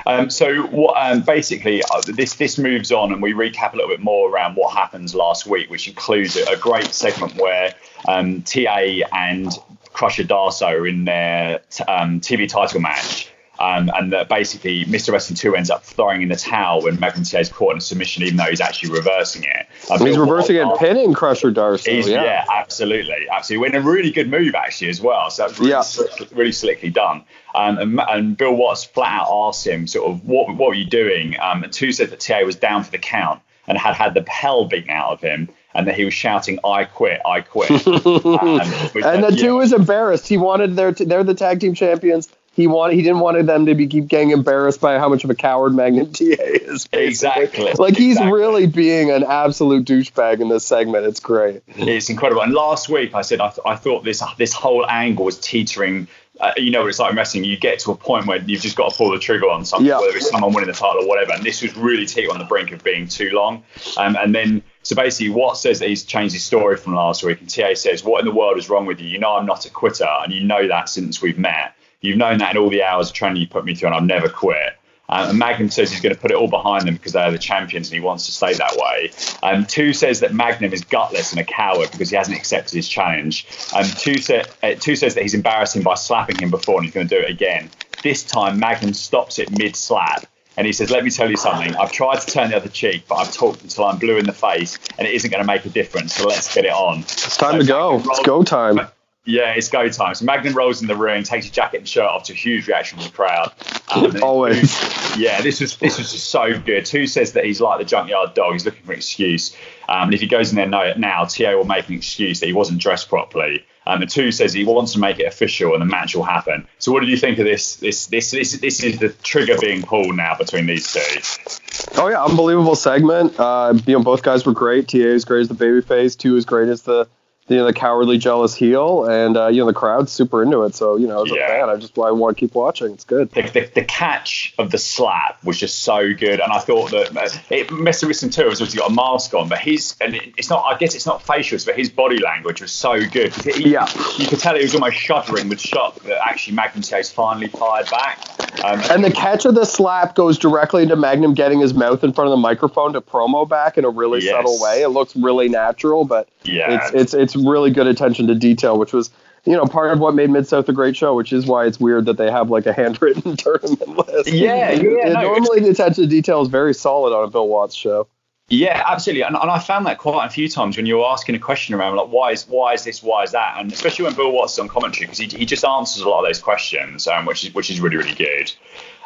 Um, so what? Um, basically, uh, this this moves on, and we recap a little bit more around what happens last week, which includes a, a great segment where um, TA and Crusher Darsow in their um, TV title match. Um, and that basically Mr. Wrestling 2 ends up throwing in the towel when Magnum TA is caught in a submission, even though he's actually reversing it. He's reversing it, pinning Crusher Darsow. Yeah. yeah. absolutely, absolutely. We're in a really good move actually as well. So that's really, yeah. slick, really slickly done. Um, and, and, Bill Watts flat out asked him sort of what what were you doing? Um, and two said that TA was down for the count and had had the hell beaten out of him and that he was shouting, "I quit, I quit." um, and the two was embarrassed. He wanted their t- they're the tag team champions. He wanted he didn't want them to be keep getting embarrassed by how much of a coward Magnum TA is. Basically. Exactly. Like he's exactly. really being an absolute douchebag in this segment. It's great. It's incredible. And last week I said I, th- I thought this this whole angle was teetering uh, you know what it's like in wrestling. You get to a point where you've just got to pull the trigger on something, yeah. whether it's someone winning the title or whatever. And this was really teetering on the brink of being too long. Um, and then, so basically, Watt says that he's changed his story from last week, and TA says, "What in the world is wrong with you? You know I'm not a quitter, and you know that since we've met. You've known that in all the hours of training you put me through, and I've never quit." Um, and Magnum says he's going to put it all behind them because they're the champions and he wants to stay that way. Um, two says that Magnum is gutless and a coward because he hasn't accepted his challenge. Um, two, sa- uh, two says that he's embarrassed him by slapping him before and he's going to do it again. This time, Magnum stops it mid slap. And he says, Let me tell you something. I've tried to turn the other cheek, but I've talked until I'm blue in the face, and it isn't going to make a difference. So let's get it on. It's time so to go. It's go time. Yeah, it's go time. So Magnum rolls in the ring, takes his jacket and shirt off to a huge reaction from the crowd. Um, Always. yeah, this was this was just so good. Two says that he's like the junkyard dog. He's looking for an excuse. Um, and if he goes in there now, now, TA will make an excuse that he wasn't dressed properly. Um, and two says he wants to make it official and the match will happen. So what did you think of this? This this this this is the trigger being pulled now between these two. Oh yeah, unbelievable segment. Uh, you know, both guys were great. TA is great as the babyface. Two is great as the you know the cowardly jealous heel and uh, you know the crowd's super into it so you know as yeah. a fan i just i want to keep watching. It's good. The, the, the, catch of the slap was just so good and i thought that uh, it mr. Wrestling 2 has obviously got a mask on but his and it's not i guess it's not facial but his body language was so good he, yeah. you could tell he was almost shuddering with shock that actually magnum chase finally fired back. Um, and the catch of the slap goes directly into magnum getting his mouth in front of the microphone to promo back in a really yes. subtle way. It looks really natural but yeah. it's it's it's really good attention to detail, which was you know part of what made Mid South a great show, which is why it's weird that they have like a handwritten tournament list. Yeah, yeah. no, normally the attention to detail is very solid on a Bill Watts show. Yeah, absolutely, and, and I found that quite a few times when you're asking a question around like why is why is this why is that, and especially when Bill Watts is on commentary because he, he just answers a lot of those questions, um, which is which is really really good.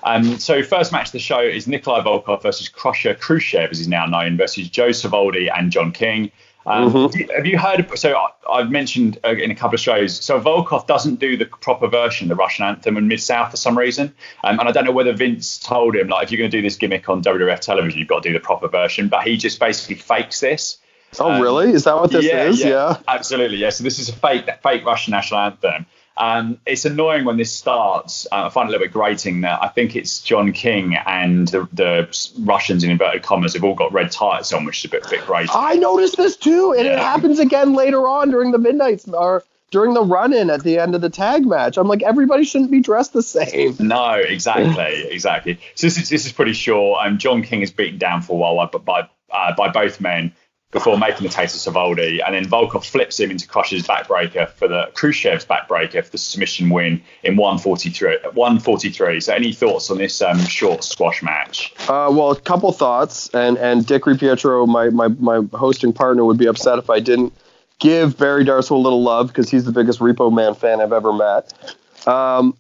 Um, so first match of the show is Nikolai Volkov versus Crusher Khrushchev, as he's now known, versus Joe Savoldi and John King. Um, mm-hmm. Have you heard? So I've mentioned uh, in a couple of shows. So Volkov doesn't do the proper version, the Russian anthem in Mid South for some reason, um, and I don't know whether Vince told him like if you're going to do this gimmick on WWF television, you've got to do the proper version. But he just basically fakes this. Oh, um, really? Is that what this yeah, is? Yeah, yeah, absolutely. Yeah. So this is a fake, fake Russian national anthem. Um, it's annoying when this starts. Uh, I find it a little bit grating that I think it's John King and the, the, Russians in inverted commas have all got red tights on, which is a bit, bit grating. I noticed this too, and yeah. it happens again later on during the midnight or during the run-in at the end of the tag match. I'm like, everybody shouldn't be dressed the same. No, exactly, exactly. So this is this is pretty sure. Um, John King is beaten down for a while by by, uh, by both men before making the taste of Savoldi. And then Volkov flips him into Crusher's backbreaker for the Khrushchev's backbreaker for the submission win in 143. 143. So any thoughts on this um, short squash match? Uh, well, a couple thoughts. And and Dick Ripietro, my, my, my hosting partner, would be upset if I didn't give Barry Darsow a little love because he's the biggest Repo Man fan I've ever met. Um,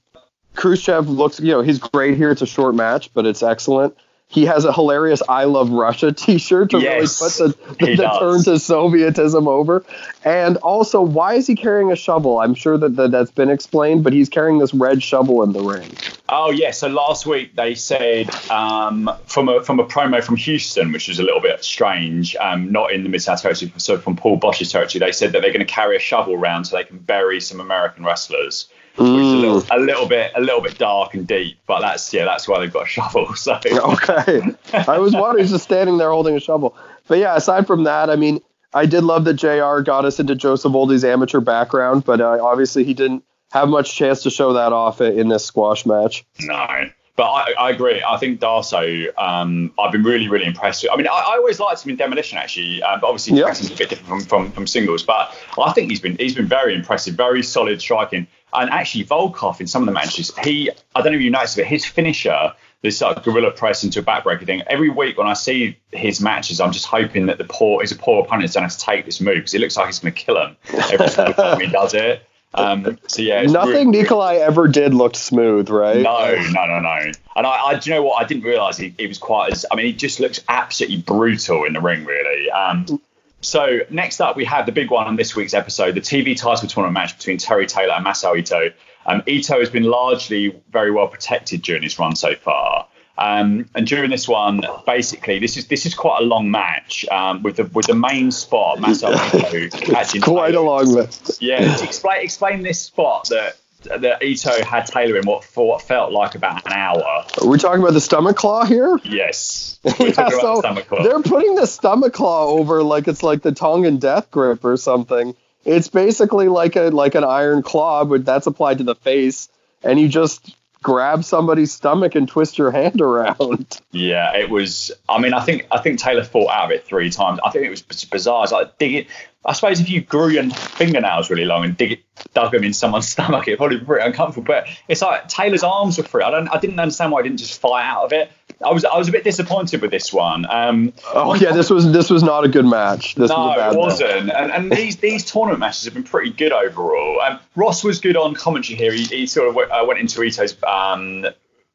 Khrushchev looks, you know, he's great here. It's a short match, but it's excellent. He has a hilarious "I love Russia" T-shirt to yes, really put the, the, the turn to Sovietism over. And also, why is he carrying a shovel? I'm sure that, that that's been explained, but he's carrying this red shovel in the ring. Oh yeah. So last week they said um, from a from a promo from Houston, which is a little bit strange, um, not in the Mid South territory, so from Paul Boesch's territory, they said that they're going to carry a shovel around so they can bury some American wrestlers which is a little, mm. a little, bit a little bit dark and deep. But that's yeah, that's why they've got a shovel. So okay, I was wondering, just standing there holding a shovel. But yeah, aside from that, I mean, I did love that Jr. got us into Joe Savoldi's amateur background, but uh, obviously he didn't have much chance to show that off in this squash match. No. but I, I, agree. I think Darsow, um, I've been really, really impressed with. I mean, I, I always liked him in Demolition, actually, um, but obviously yeah. a bit different from, from, from, singles. But I think he's been he's been very impressive, very solid striking. And actually, Volkov in some of the matches, he I don't know if you noticed, but his finisher, this sort of gorilla press into a backbreaker thing. Every week when I see his matches, I'm just hoping that the poor is a poor opponent's going to take this move because it looks like he's going to kill him every time he does it. Um, so yeah, nothing Nikolai ever did looked smooth, right? No, no, no, no. And I, I do you know what? I didn't realize he, he was quite as. I mean, he just looks absolutely brutal in the ring, really. Um, so next up, we have the big one on this week's episode: the TV title tournament match between Terry Taylor and Masao Ito. Um, Ito has been largely very well protected during his run so far. Um, and during this one, basically, this is this is quite a long match um, with the with the main spot, Masao actually quite a long list. Yeah, explain explain this spot that that Ito had Taylor in what for what felt like about an hour. Are we talking about the stomach claw here? Yes. yeah, so the they're putting the stomach claw over like it's like the tongue and death grip or something. It's basically like a like an iron claw, but that's applied to the face, and you just grab somebody's stomach and twist your hand around. Yeah, it was. I mean, I think I think Taylor fought out of it three times. I think it was bizarre. It's like dig. I suppose if you grew your fingernails really long and dig it, dug them in someone's stomach, it'd probably be pretty uncomfortable. But it's like Taylor's arms were free. I don't. I didn't understand why he didn't just fly out of it. I was I was a bit disappointed with this one. Um, oh yeah, this was this was not a good match. This no, was it wasn't. And, and these these tournament matches have been pretty good overall. Um, Ross was good on commentary here. He, he sort of w- uh, went into Ito's um,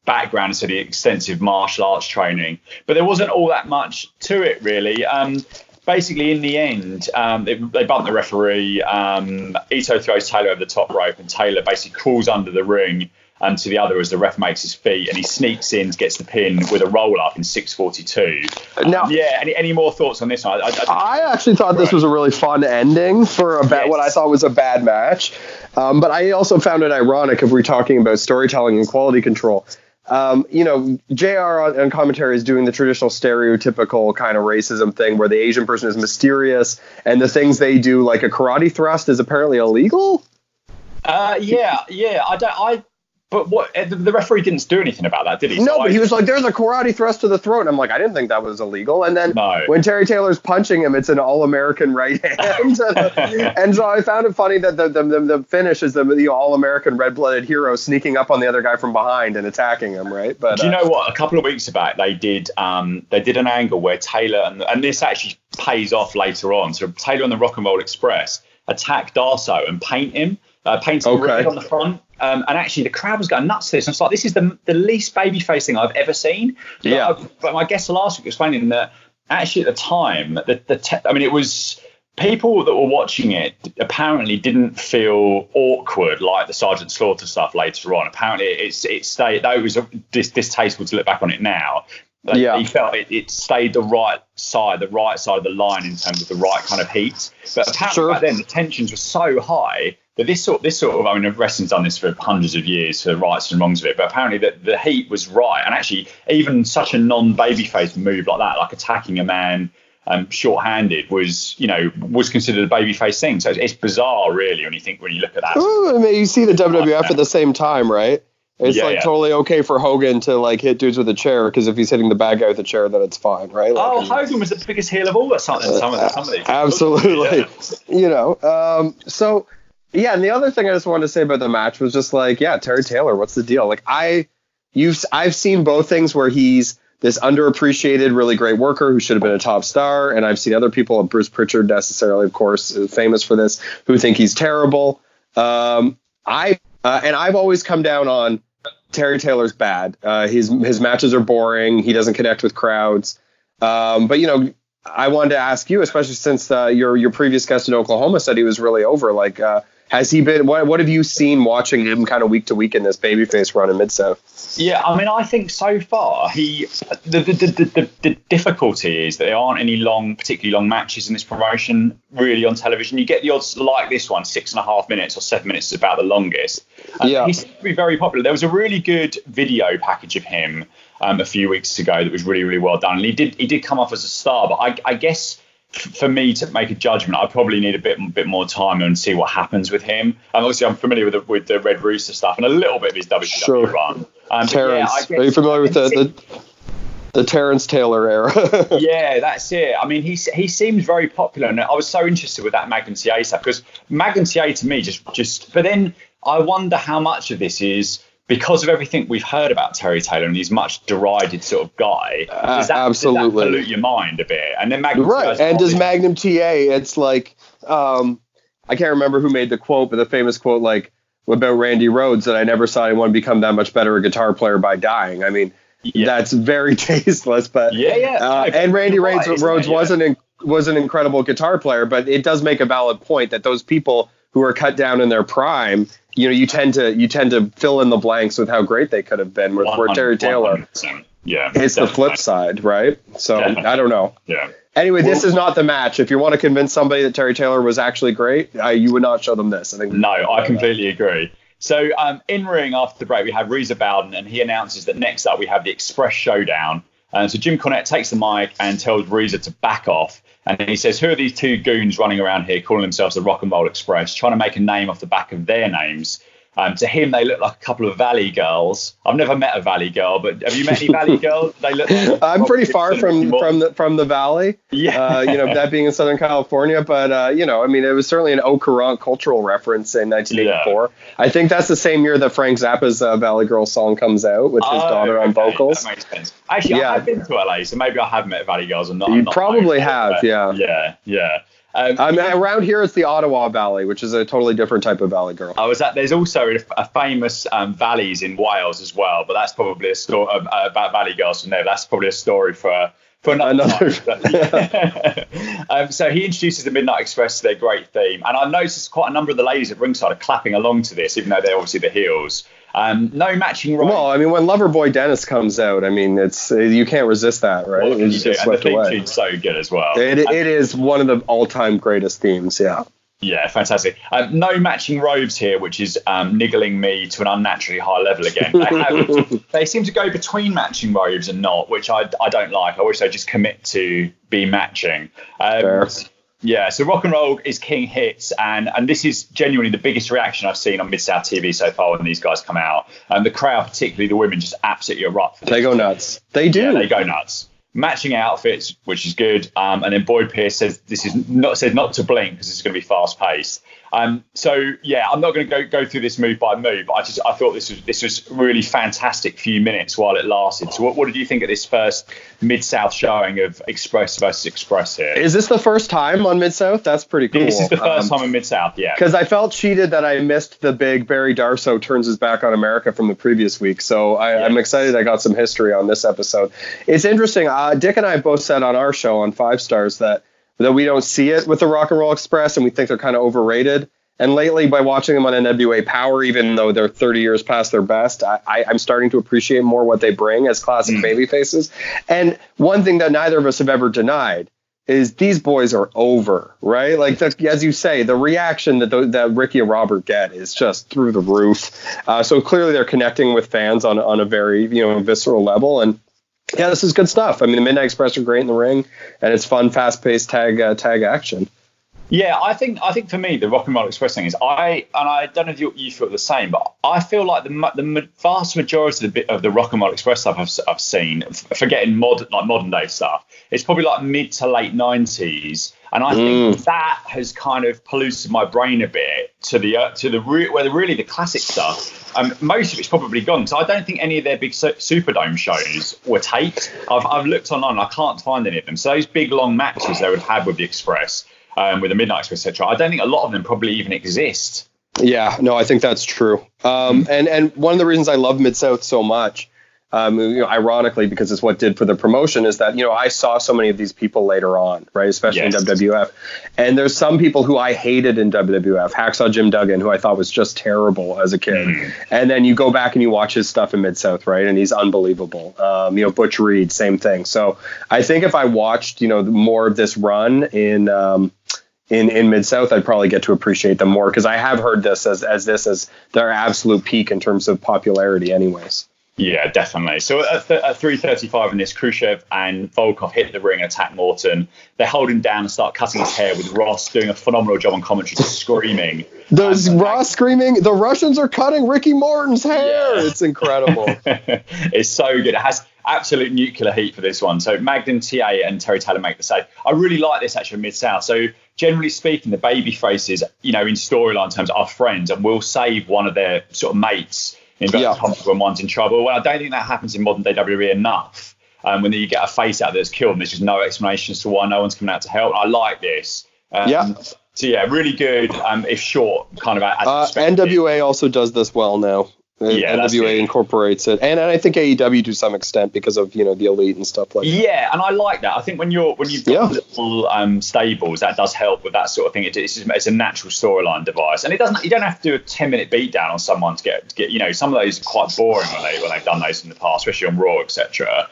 background and said he extensive martial arts training, but there wasn't all that much to it really. Um, basically, in the end, um, they, they bump the referee. Um, Ito throws Taylor over the top rope, and Taylor basically crawls under the ring and to the other as the ref makes his feet and he sneaks in, gets the pin with a roll up in 6:42. Now, um, yeah. Any, any more thoughts on this one? I, I, I actually thought right. this was a really fun ending for a bad, yes. what I thought was a bad match, um, but I also found it ironic if we're talking about storytelling and quality control. Um, you know, JR on, on, commentary is doing the traditional stereotypical kind of racism thing where the Asian person is mysterious and the things they do, like a karate thrust, is apparently illegal. Uh, yeah, yeah. I don't. I but what eh, the referee didn't do anything about that, did he? No, so but I, he was like, "There's a karate thrust to the throat." And I'm like, I didn't think that was illegal. And then no. when Terry Taylor's punching him, it's an all-American right hand. and so I found it funny that the the, the, the finish is the, the all-American red-blooded hero sneaking up on the other guy from behind and attacking him, right? But do you uh, know what? A couple of weeks back, they did um they did an angle where Taylor and, and this actually pays off later on. So Taylor and the Rock and Roll Express attack Darsow and paint him uh, okay. red on the front. Um, and actually, the crowd was going nuts for this. And it's like, this is the, the least babyface thing I've ever seen. But yeah. I, but my guest last week was explaining that actually at the time, the, the te- I mean, it was people that were watching it apparently didn't feel awkward like the Sergeant Slaughter stuff later on. Apparently, it's it stayed. Though it was dis- distasteful to look back on it now. yeah. He felt it, it stayed the right side, the right side of the line in terms of the right kind of heat. But apparently sure. back then the tensions were so high but this sort, this sort of, I mean, wrestling's done this for hundreds of years for the rights and wrongs of it. But apparently, the, the heat was right, and actually, even such a non-babyface move like that, like attacking a man um, short-handed, was you know was considered a babyface thing. So it's, it's, bizarre, really, when you think when you look at that. Ooh, I mean, you see the WWF at the same time, right? It's yeah, like yeah. totally okay for Hogan to like hit dudes with a chair because if he's hitting the bad guy with a chair, then it's fine, right? Like, oh, Hogan was the biggest heel of all. Or something, some of, the, some of these. Absolutely, yeah. you know. Um, so yeah, and the other thing I just wanted to say about the match was just like, yeah, Terry Taylor, what's the deal? Like I you've I've seen both things where he's this underappreciated, really great worker who should have been a top star, and I've seen other people, Bruce Pritchard necessarily, of course, famous for this, who think he's terrible. Um, I uh, and I've always come down on Terry Taylor's bad. Uh, his his matches are boring. He doesn't connect with crowds. Um, but you know, I wanted to ask you, especially since uh, your your previous guest in Oklahoma said he was really over. Like, uh, has he been? What, what have you seen watching him kind of week to week in this babyface run in Mid South? Yeah, I mean, I think so far he the the, the the, the difficulty is that there aren't any long, particularly long matches in this promotion really on television. You get the odds like this one, six and a half minutes or seven minutes is about the longest. yeah, he's be very popular. There was a really good video package of him um, a few weeks ago that was really really well done, and he did he did come off as a star, but I, I guess for me to make a judgment, I probably need a bit bit more time and see what happens with him. And obviously, I'm familiar with the, with the Red Rooster stuff and a little bit of his WCW sure. run. Um, Terrence, yeah, guess- are you familiar with the the, the Terrence Taylor era? yeah, that's it. I mean, he he seems very popular, and I was so interested with that Magnum TA stuff because Magnum TA to me just just. But then I wonder how much of this is because of everything we've heard about Terry Taylor and he's much derided sort of guy. Does that, absolutely. Does that pollute your mind a bit? And then Magnum right. And does Magnum TA? It's like um, I can't remember who made the quote, but the famous quote like about Randy Rhoads that I never saw anyone become that much better a guitar player by dying. I mean, Yeah. that's very tasteless. But Yeah, yeah. Uh, No, and Randy Rhoads, right, Rhoads? Yeah. was an was an incredible guitar player, but it does make a valid point that those people who are cut down in their prime, you know, you tend to you tend to fill in the blanks with how great they could have been with where Terry Taylor. 100%. Yeah, It's the flip side, right? So Definitely. I don't know. Yeah. Anyway, this is not the match. If you want to convince somebody that Terry Taylor was actually great, uh, you would not show them this. I think. No, I completely agree. So um, in ring after the break, we have Reza Bowden, and he announces that next up we have the Express Showdown. And so Jim Cornette takes the mic and tells Reza to back off. And he says, "Who are these two goons running around here, calling themselves the Rock and Roll Express, trying to make a name off the back of their names?" Um, to him, they look like a couple of Valley girls. I've never met a Valley girl, but have you met any Valley girls? They look. Like I'm pretty far from from the from the valley. Yeah. Uh, you know that being in Southern California, but uh, you know, I mean, it was certainly an Au Courant cultural reference in 1984. I think that's the same year that Frank Zappa's uh, Valley Girl song comes out with his Oh, daughter on okay, vocals. That makes sense. Actually, Yeah. I have been to LA, so maybe I have met Valley Girls. And not, You not probably known for it, have, yeah. Yeah, yeah. Um, I mean, around here it's the Ottawa Valley, which is a totally different type of Valley Girl. I was at. There's also a, a famous um, valleys in Wales as well, but that's probably a story uh, about Valley Girls from there. That's probably a story for for another, Another- um, so he introduces the Midnight Express to their great theme, and I noticed quite a number of the ladies at ringside are clapping along to this, even though they're obviously the heels. Um, no matching right. Well, I mean, when Loverboy Dennis comes out, I mean, it's you can't resist that, right? Can It's just the swept theme away. so good as well. It, it is one of the all-time greatest themes. Yeah. Yeah, fantastic. Um, no matching robes here, which is um, niggling me to an unnaturally high level again. They, have, they seem to go between matching robes and not, which I, I don't like. I wish they just commit to be matching. Um, Fair. Yeah, so rock and roll is king hits, and and this is genuinely the biggest reaction I've seen on Mid South TV so far when these guys come out. And the crowd, particularly the women, just absolutely erupt. for. They go nuts. They do. Yeah, they go nuts. Matching outfits, which is good. Um, and then Boyd Pierce says this is not said not to blink because this is going to be fast paced. Um, so yeah, I'm not going to go go through this move by move, but I just I thought this was this was really fantastic few minutes while it lasted. So what, what did you think of this first mid south showing of Express versus Express here? Is this the first time on Mid South? That's pretty cool. this is the first Um, time in mid south, yeah. because I felt cheated that I missed the big Barry Darsow turns his back on America from the previous week. So I, Yeah. I'm excited I got some history on this episode. It's interesting. Uh, Dick and I both said on our show on Five Stars that that we don't see it with the Rock and Roll Express and we think they're kind of overrated. And lately, by watching them on NWA Power, even though they're 30 years past their best, I, I'm starting to appreciate more what they bring as classic Mm. baby faces. And one thing that neither of us have ever denied is these boys are over, right? Like that, as you say, the reaction that the, that Ricky and Robert get is just through the roof. Uh, so clearly they're connecting with fans on on a very you know visceral level, and yeah, this is good stuff. I mean, the Midnight Express are great in the ring, and it's fun, fast paced tag uh, tag action. Yeah, I think I think for me the Rock and Roll Express thing is I and I don't know if you, you feel the same, but I feel like the the vast majority of the bit of the Rock and Roll Express stuff I've, I've seen, forgetting modern like modern day stuff, it's probably like mid to late nineties, and I think that has kind of polluted my brain a bit to the uh, to the re- where the, really the classic stuff. Um, most of it's probably gone. So I don't think any of their big su- Superdome shows were taped. I've, I've looked online, I can't find any of them. So those big long matches they would have with the Express um, with the Midnight Express, etc. I don't think a lot of them probably even exist. Yeah, no, I think that's true. Um, and and one of the reasons I love Mid South so much, um, you know, ironically, because it's what did for the promotion, is that you know I saw so many of these people later on, right? Especially Yes. in WWF, and there's some people who I hated in WWF. Hacksaw Jim Duggan, who I thought was just terrible as a kid, and then you go back and you watch his stuff in Mid South, right? And he's unbelievable. Um, you know, Butch Reed, same thing. So I think if I watched, you know, more of this run in. Um, in, in mid south, I'd probably get to appreciate them more because I have heard this as, as this as their absolute peak in terms of popularity, anyways. Yeah, definitely. So at, th- at 3:35 in this, Khrushchev and Volkov hit the ring and attack Morton. They hold him down and start cutting his hair with Ross doing a phenomenal job on commentary, just screaming. Um, Ross screaming, "The Russians are cutting Ricky Morton's hair!" Yeah. It's incredible. it's so good. It has absolute nuclear heat for this one. So Magnum TA and Terry Taylor make the save. I really like this actually Mid South. So generally speaking, the baby faces, you know, in storyline terms, are friends and will save one of their sort of mates in yeah. when one's in trouble. Well, I don't think that happens in modern day WWE enough. Um, when you get a face out that's killed and there's just no explanation as to why no one's coming out to help. I like this. Um, yeah. So yeah, really good. Um, if short, kind of. Uh, NWA also does this well now. Yeah, NWA incorporates it, and, and I think AEW to some extent because of you know the elite and stuff like. Yeah, that. Yeah, and I like that. I think when you're when you've got yeah. little um, stables, that does help with that sort of thing. It, it's, it's a natural storyline device, and it doesn't. You don't have to do a ten minute beatdown on someone to get to get. You know, some of those are quite boring when they when they've done those in the past, especially on Raw, etc.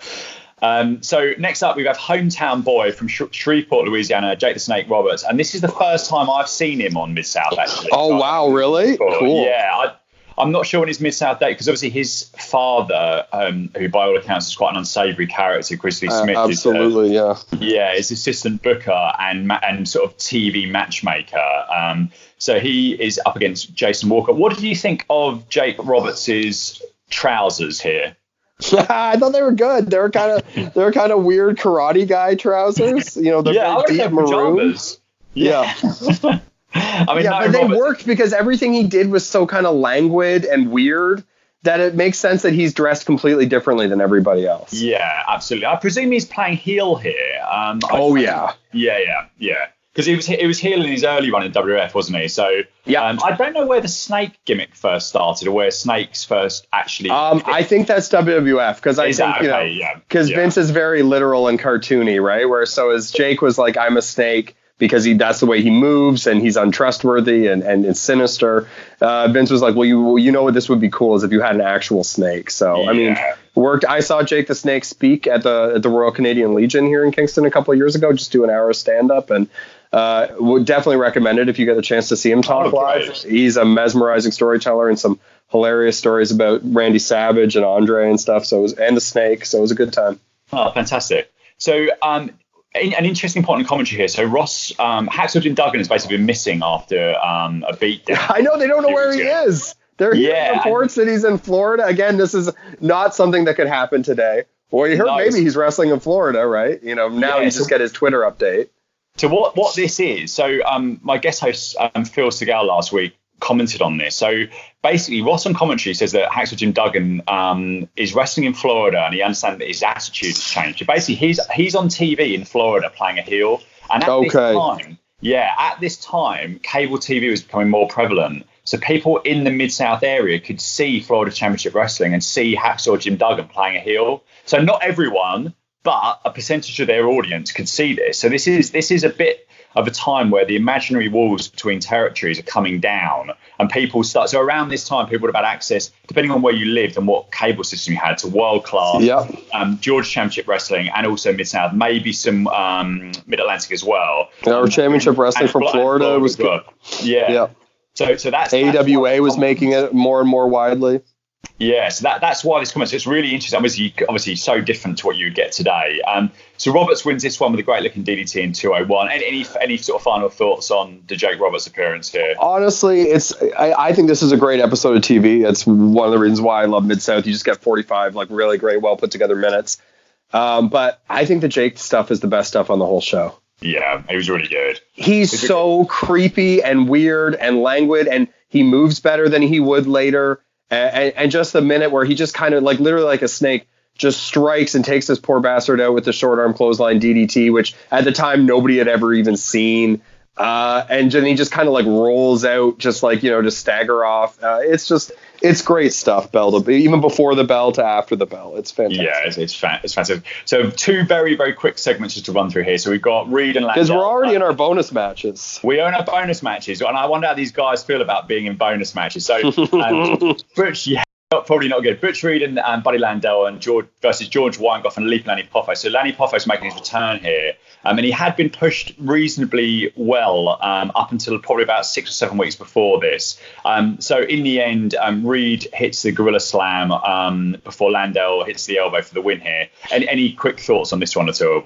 Um, so next up, we have hometown boy from Sh- Shreveport, Louisiana, Jake the Snake Roberts, and this is the first time I've seen him on Mid South. Actually, oh wow, really? Cool. Yeah, I, I'm not sure when his missed out date because obviously his father, um, who by all accounts is quite an unsavoury character, Grizzly uh, Smith, absolutely, is, uh, yeah, yeah, is assistant booker and and sort of TV matchmaker. Um, so he is up against Jason Walker. What did you think of Jake Roberts's trousers here? I thought they were good. They were kind of they were kind of weird karate guy trousers. You know, the yeah, deep maroon. Yeah. yeah. I mean, yeah, but they worked because everything he did was so kind of languid and weird that it makes sense that he's dressed completely differently than everybody else. Yeah, absolutely. I presume he's playing heel here. Um, oh yeah, yeah, yeah, yeah. Because he was he was heel in his early run in WF, wasn't he? So yeah, um, I don't know where the snake gimmick first started or where snakes first actually. Um, I think that's WWF because I is think you okay? know because yeah. yeah. Vince is very literal and cartoony, right? Where so as Jake was like, I'm a snake because he that's the way he moves and he's untrustworthy and and, sinister. Uh, Vince was like, well, you you know what this would be cool is if you had an actual snake. So yeah. I mean, worked. I saw Jake the Snake speak at the at the Royal Canadian Legion here in Kingston a couple of years ago, just do an hour of stand up and. Uh, would definitely recommend it if you get a chance to see him talk oh, live. He's a mesmerizing storyteller and some hilarious stories about Randy Savage and Andre and stuff. So it was, and the snake. So it was a good time. Oh, fantastic. So um, an interesting point in commentary here. So Ross um, Hacksaw Jim Duggan has basically been missing after um, a beatdown. I know they don't know where he is. There are yeah, reports that he's in Florida. Again, this is not something that could happen today. Well, you heard no, maybe he's wrestling in Florida, right? You know, now yeah, you just so, get his Twitter update. So what what this is? So um, my guest host um, Phil Segal last week commented on this. So basically, Ross on commentary says that Hacksaw Jim Duggan um, is wrestling in Florida, and he understands that his attitude has changed. So basically, he's he's on TV in Florida playing a heel, and at okay. this time, yeah, at this time, cable TV was becoming more prevalent. So people in the Mid South area could see Florida Championship Wrestling and see Hacksaw Jim Duggan playing a heel. So not everyone, but a percentage of their audience could see this. So this is this is a bit of a time where the imaginary walls between territories are coming down and people start. So around this time, people would have had access, depending on where you lived and what cable system you had, to world class, yep. um, Georgia Championship Wrestling, and also Mid South, maybe some um, Mid Atlantic as well. Our Championship Wrestling from Florida, Florida was good. Yeah. Yep. So, so that's AWA that's was making it more and more widely. Yeah, so that, that's why this comment. So it's really interesting. Obviously, obviously, so different to what you would get today. Um, so Roberts wins this one with a great looking DDT in 201. Any, any any sort of final thoughts on the Jake Roberts appearance here? Honestly, it's I, I think this is a great episode of TV. It's one of the reasons why I love Mid South. You just get 45 like really great, well put together minutes. Um, but I think the Jake stuff is the best stuff on the whole show. Yeah, he was really good. He's so creepy and weird and languid, and he moves better than he would later and, and just the minute where he just kind of like literally like a snake just strikes and takes this poor bastard out with the short arm clothesline DDT, which at the time nobody had ever even seen. Uh, and then he just kind of like rolls out, just like you know, to stagger off. Uh, it's just it's great stuff, bell to even before the bell to after the bell. It's fantastic. Yeah, it's it's, fa- it's fantastic. So two very very quick segments just to run through here. So we've got Reed and because we're already in our bonus matches. We own our bonus matches, and I wonder how these guys feel about being in bonus matches. So um, Butch, yeah, probably not good. Butch Reed and, and Buddy Landel and George versus George Weingeroff and Leap Lanny Poffo. So Lanny Poffo's making his return here, um, and he had been pushed reasonably well um, up until probably about six or seven weeks before this. Um, so in the end, um, Reed hits the Gorilla Slam um, before Landel hits the elbow for the win here. Any, any quick thoughts on this one at all?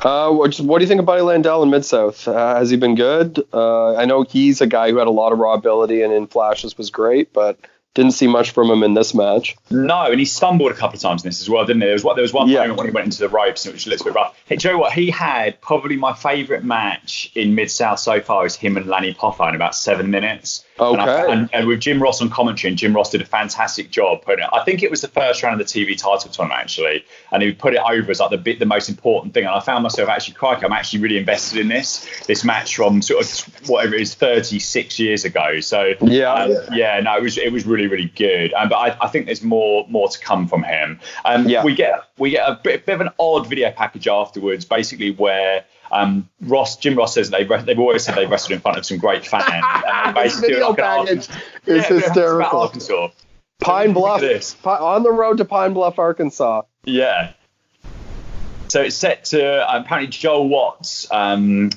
Uh, what, what, do you think of Buddy Landel in Mid South? Uh, has he been good? Uh, I know he's a guy who had a lot of raw ability and in flashes was great, but didn't see much from him in this match. No, and he stumbled a couple of times in this as well, didn't he? There was, there was one yeah. moment when he went into the ropes and it was a little bit rough. Hey, Joe, what? He had probably my favourite match in Mid South so far is him and Lanny Poffo in about seven minutes. Okay. And, I, and, and, with Jim Ross on commentary, and Jim Ross did a fantastic job putting it. I think it was the first round of the TV title tournament actually, and he put it over as like the bit, the most important thing. And I found myself actually, crikey, I'm actually really invested in this this match from sort of whatever it is, 36 years ago. So yeah, um, yeah, no, it was it was really really good. Um, but I, I, think there's more more to come from him. Um, yeah. we get we get a bit, bit of an odd video package afterwards, basically where um, Ross, Jim Ross says they've, they've always said they've wrestled in front of some great fans. and they basically like package is yeah, hysterical. Arkansas. Pine Bluff, on the road to Pine Bluff, Arkansas. Yeah. So it's set to um, apparently Joel Watts, um,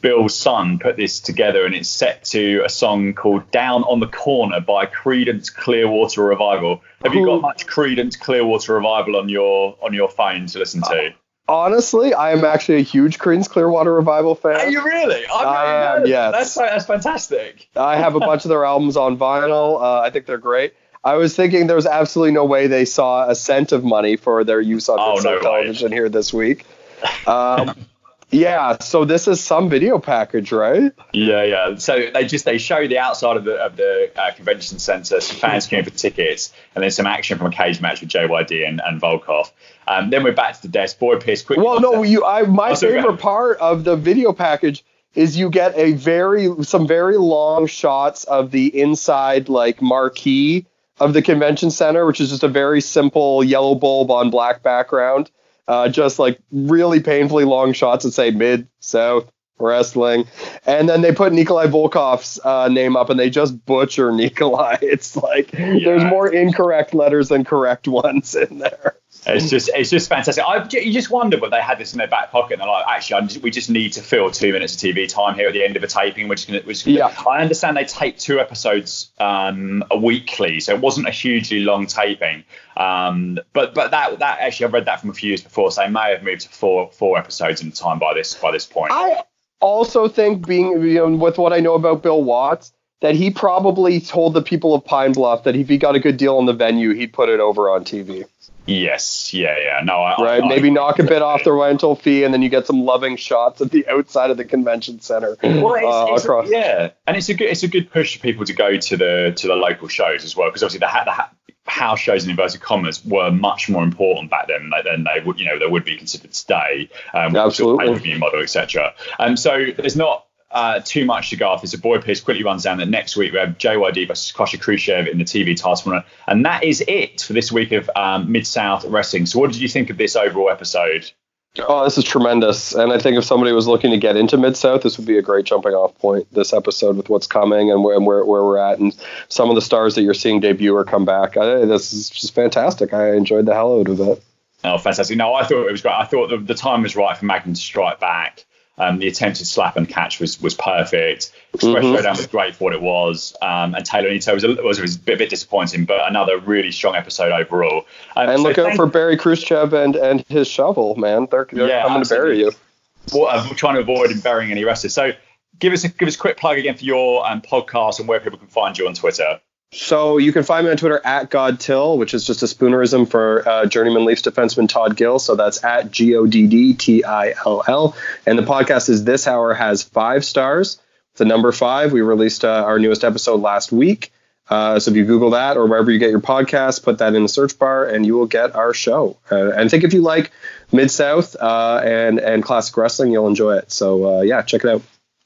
Bill's son, put this together, and it's set to a song called "Down on the Corner" by Creedence Clearwater Revival. Have you got much Creedence Clearwater Revival on your on your phone to listen to? Honestly, I am actually a huge Creedence Clearwater Revival fan. Are you really? I'm I am, yes. That's, that's fantastic. I have a bunch of their albums on vinyl. Uh, I think they're great. I was thinking there was absolutely no way they saw a cent of money for their use on oh, no television way. here this week. Um, yeah, so this is some video package, right? Yeah, yeah. So they just they show the outside of the of the uh, convention center, some fans queuing for tickets, and then some action from a cage match with JYD and, and Volkov. Um, then we're back to the desk. Boyd Pierce quick. Well, no, you. I my oh, favorite part of the video package is you get a very some very long shots of the inside like marquee of the convention center, which is just a very simple yellow bulb on black background uh, just like really painfully long shots that say mid south wrestling. And then they put nikolai volkov's uh, name up and they just butcher nikolai. It's like yeah. there's more incorrect letters than correct ones in there it's just it's just fantastic. I you just wonder whether they had this in their back pocket and they're like, actually, just, we just need to fill two minutes of TV time here at the end of a taping. Which which yeah. I understand they tape two episodes um, a weekly, so it wasn't a hugely long taping. Um, but but that that actually I read that from a few years before, so they may have moved to four four episodes in time by this by this point. I also think being you know with what I know about Bill Watts that he probably told the people of Pine Bluff that if he got a good deal on the venue, he'd put it over on TV. Yes, yeah, yeah. No, I, right. I, Maybe I, knock a bit off the rental fee, and then you get some loving shots at the outside of the convention center. Well, it's, uh, it's across. A, yeah, and it's a good it's a good push for people to go to the to the local shows as well, because obviously the, the house shows in inverted commas were much more important back then than they would you know they would be considered today. Um, Absolutely. Pay per view model, etc. And um, so there's not uh, too much to go off. It's a Boyd Pierce quickly runs down that next week we have JYD versus Crusher Khrushchev in the TV title run. And that is it for this week of um, Mid South Wrestling. So, what did you think of this overall episode? Oh, this is tremendous. And I think if somebody was looking to get into Mid South, this would be a great jumping off point, this episode with what's coming and where, and where, where we're at. And some of the stars that you're seeing debut or come back. I, this is just fantastic. I enjoyed the hell out of it. Oh, fantastic. No, I thought it was great. I thought the, the time was right for Magnum to strike back. Um, the attempted slap and catch was was perfect. Express mm-hmm. Showdown was great for what it was, um, and Taylor Nito was a, was, was a bit, bit, disappointing, but another really strong episode overall. Um, and so look out for Barry Khrushchev and and his shovel, man. They're, they're yeah, coming absolutely. to bury you. Well, I'm trying to avoid burying any wrestlers. So give us a give us a quick plug again for your um, podcast and where people can find you on Twitter. So you can find me on Twitter at Goddtill, which is just a spoonerism for uh, journeyman Leafs defenseman Todd Gill. So that's at G O D D T I L L. And the podcast is This Hour has five stars. The number five. We released uh, our newest episode last week. Uh, so if you Google that or wherever you get your podcast, put that in the search bar, and you will get our show. Uh, and I think if you like Mid South uh, and and classic wrestling, you'll enjoy it. So uh, yeah, check it out.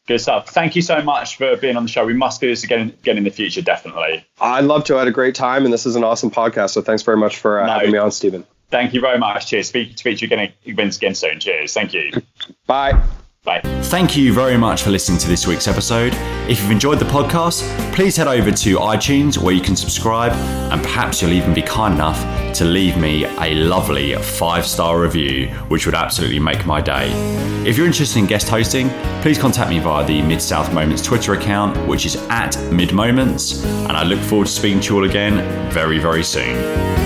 Good stuff. Thank you so much for being on the show. We must do this again, again in the future, definitely. I'd love to. I had a great time, and this is an awesome podcast. So thanks very much for uh, no, having me on, Stephen. Thank you very much. Cheers. Speak, speak to you again, again soon. Cheers. Thank you. Bye. Bye. Thank you very much for listening to this week's episode. If you've enjoyed the podcast, please head over to iTunes where you can subscribe and perhaps you'll even be kind enough to leave me a lovely five star review, which would absolutely make my day. If you're interested in guest hosting, please contact me via the Mid South Moments Twitter account, which is at Mid Moments, and I look forward to speaking to you all again very, very soon.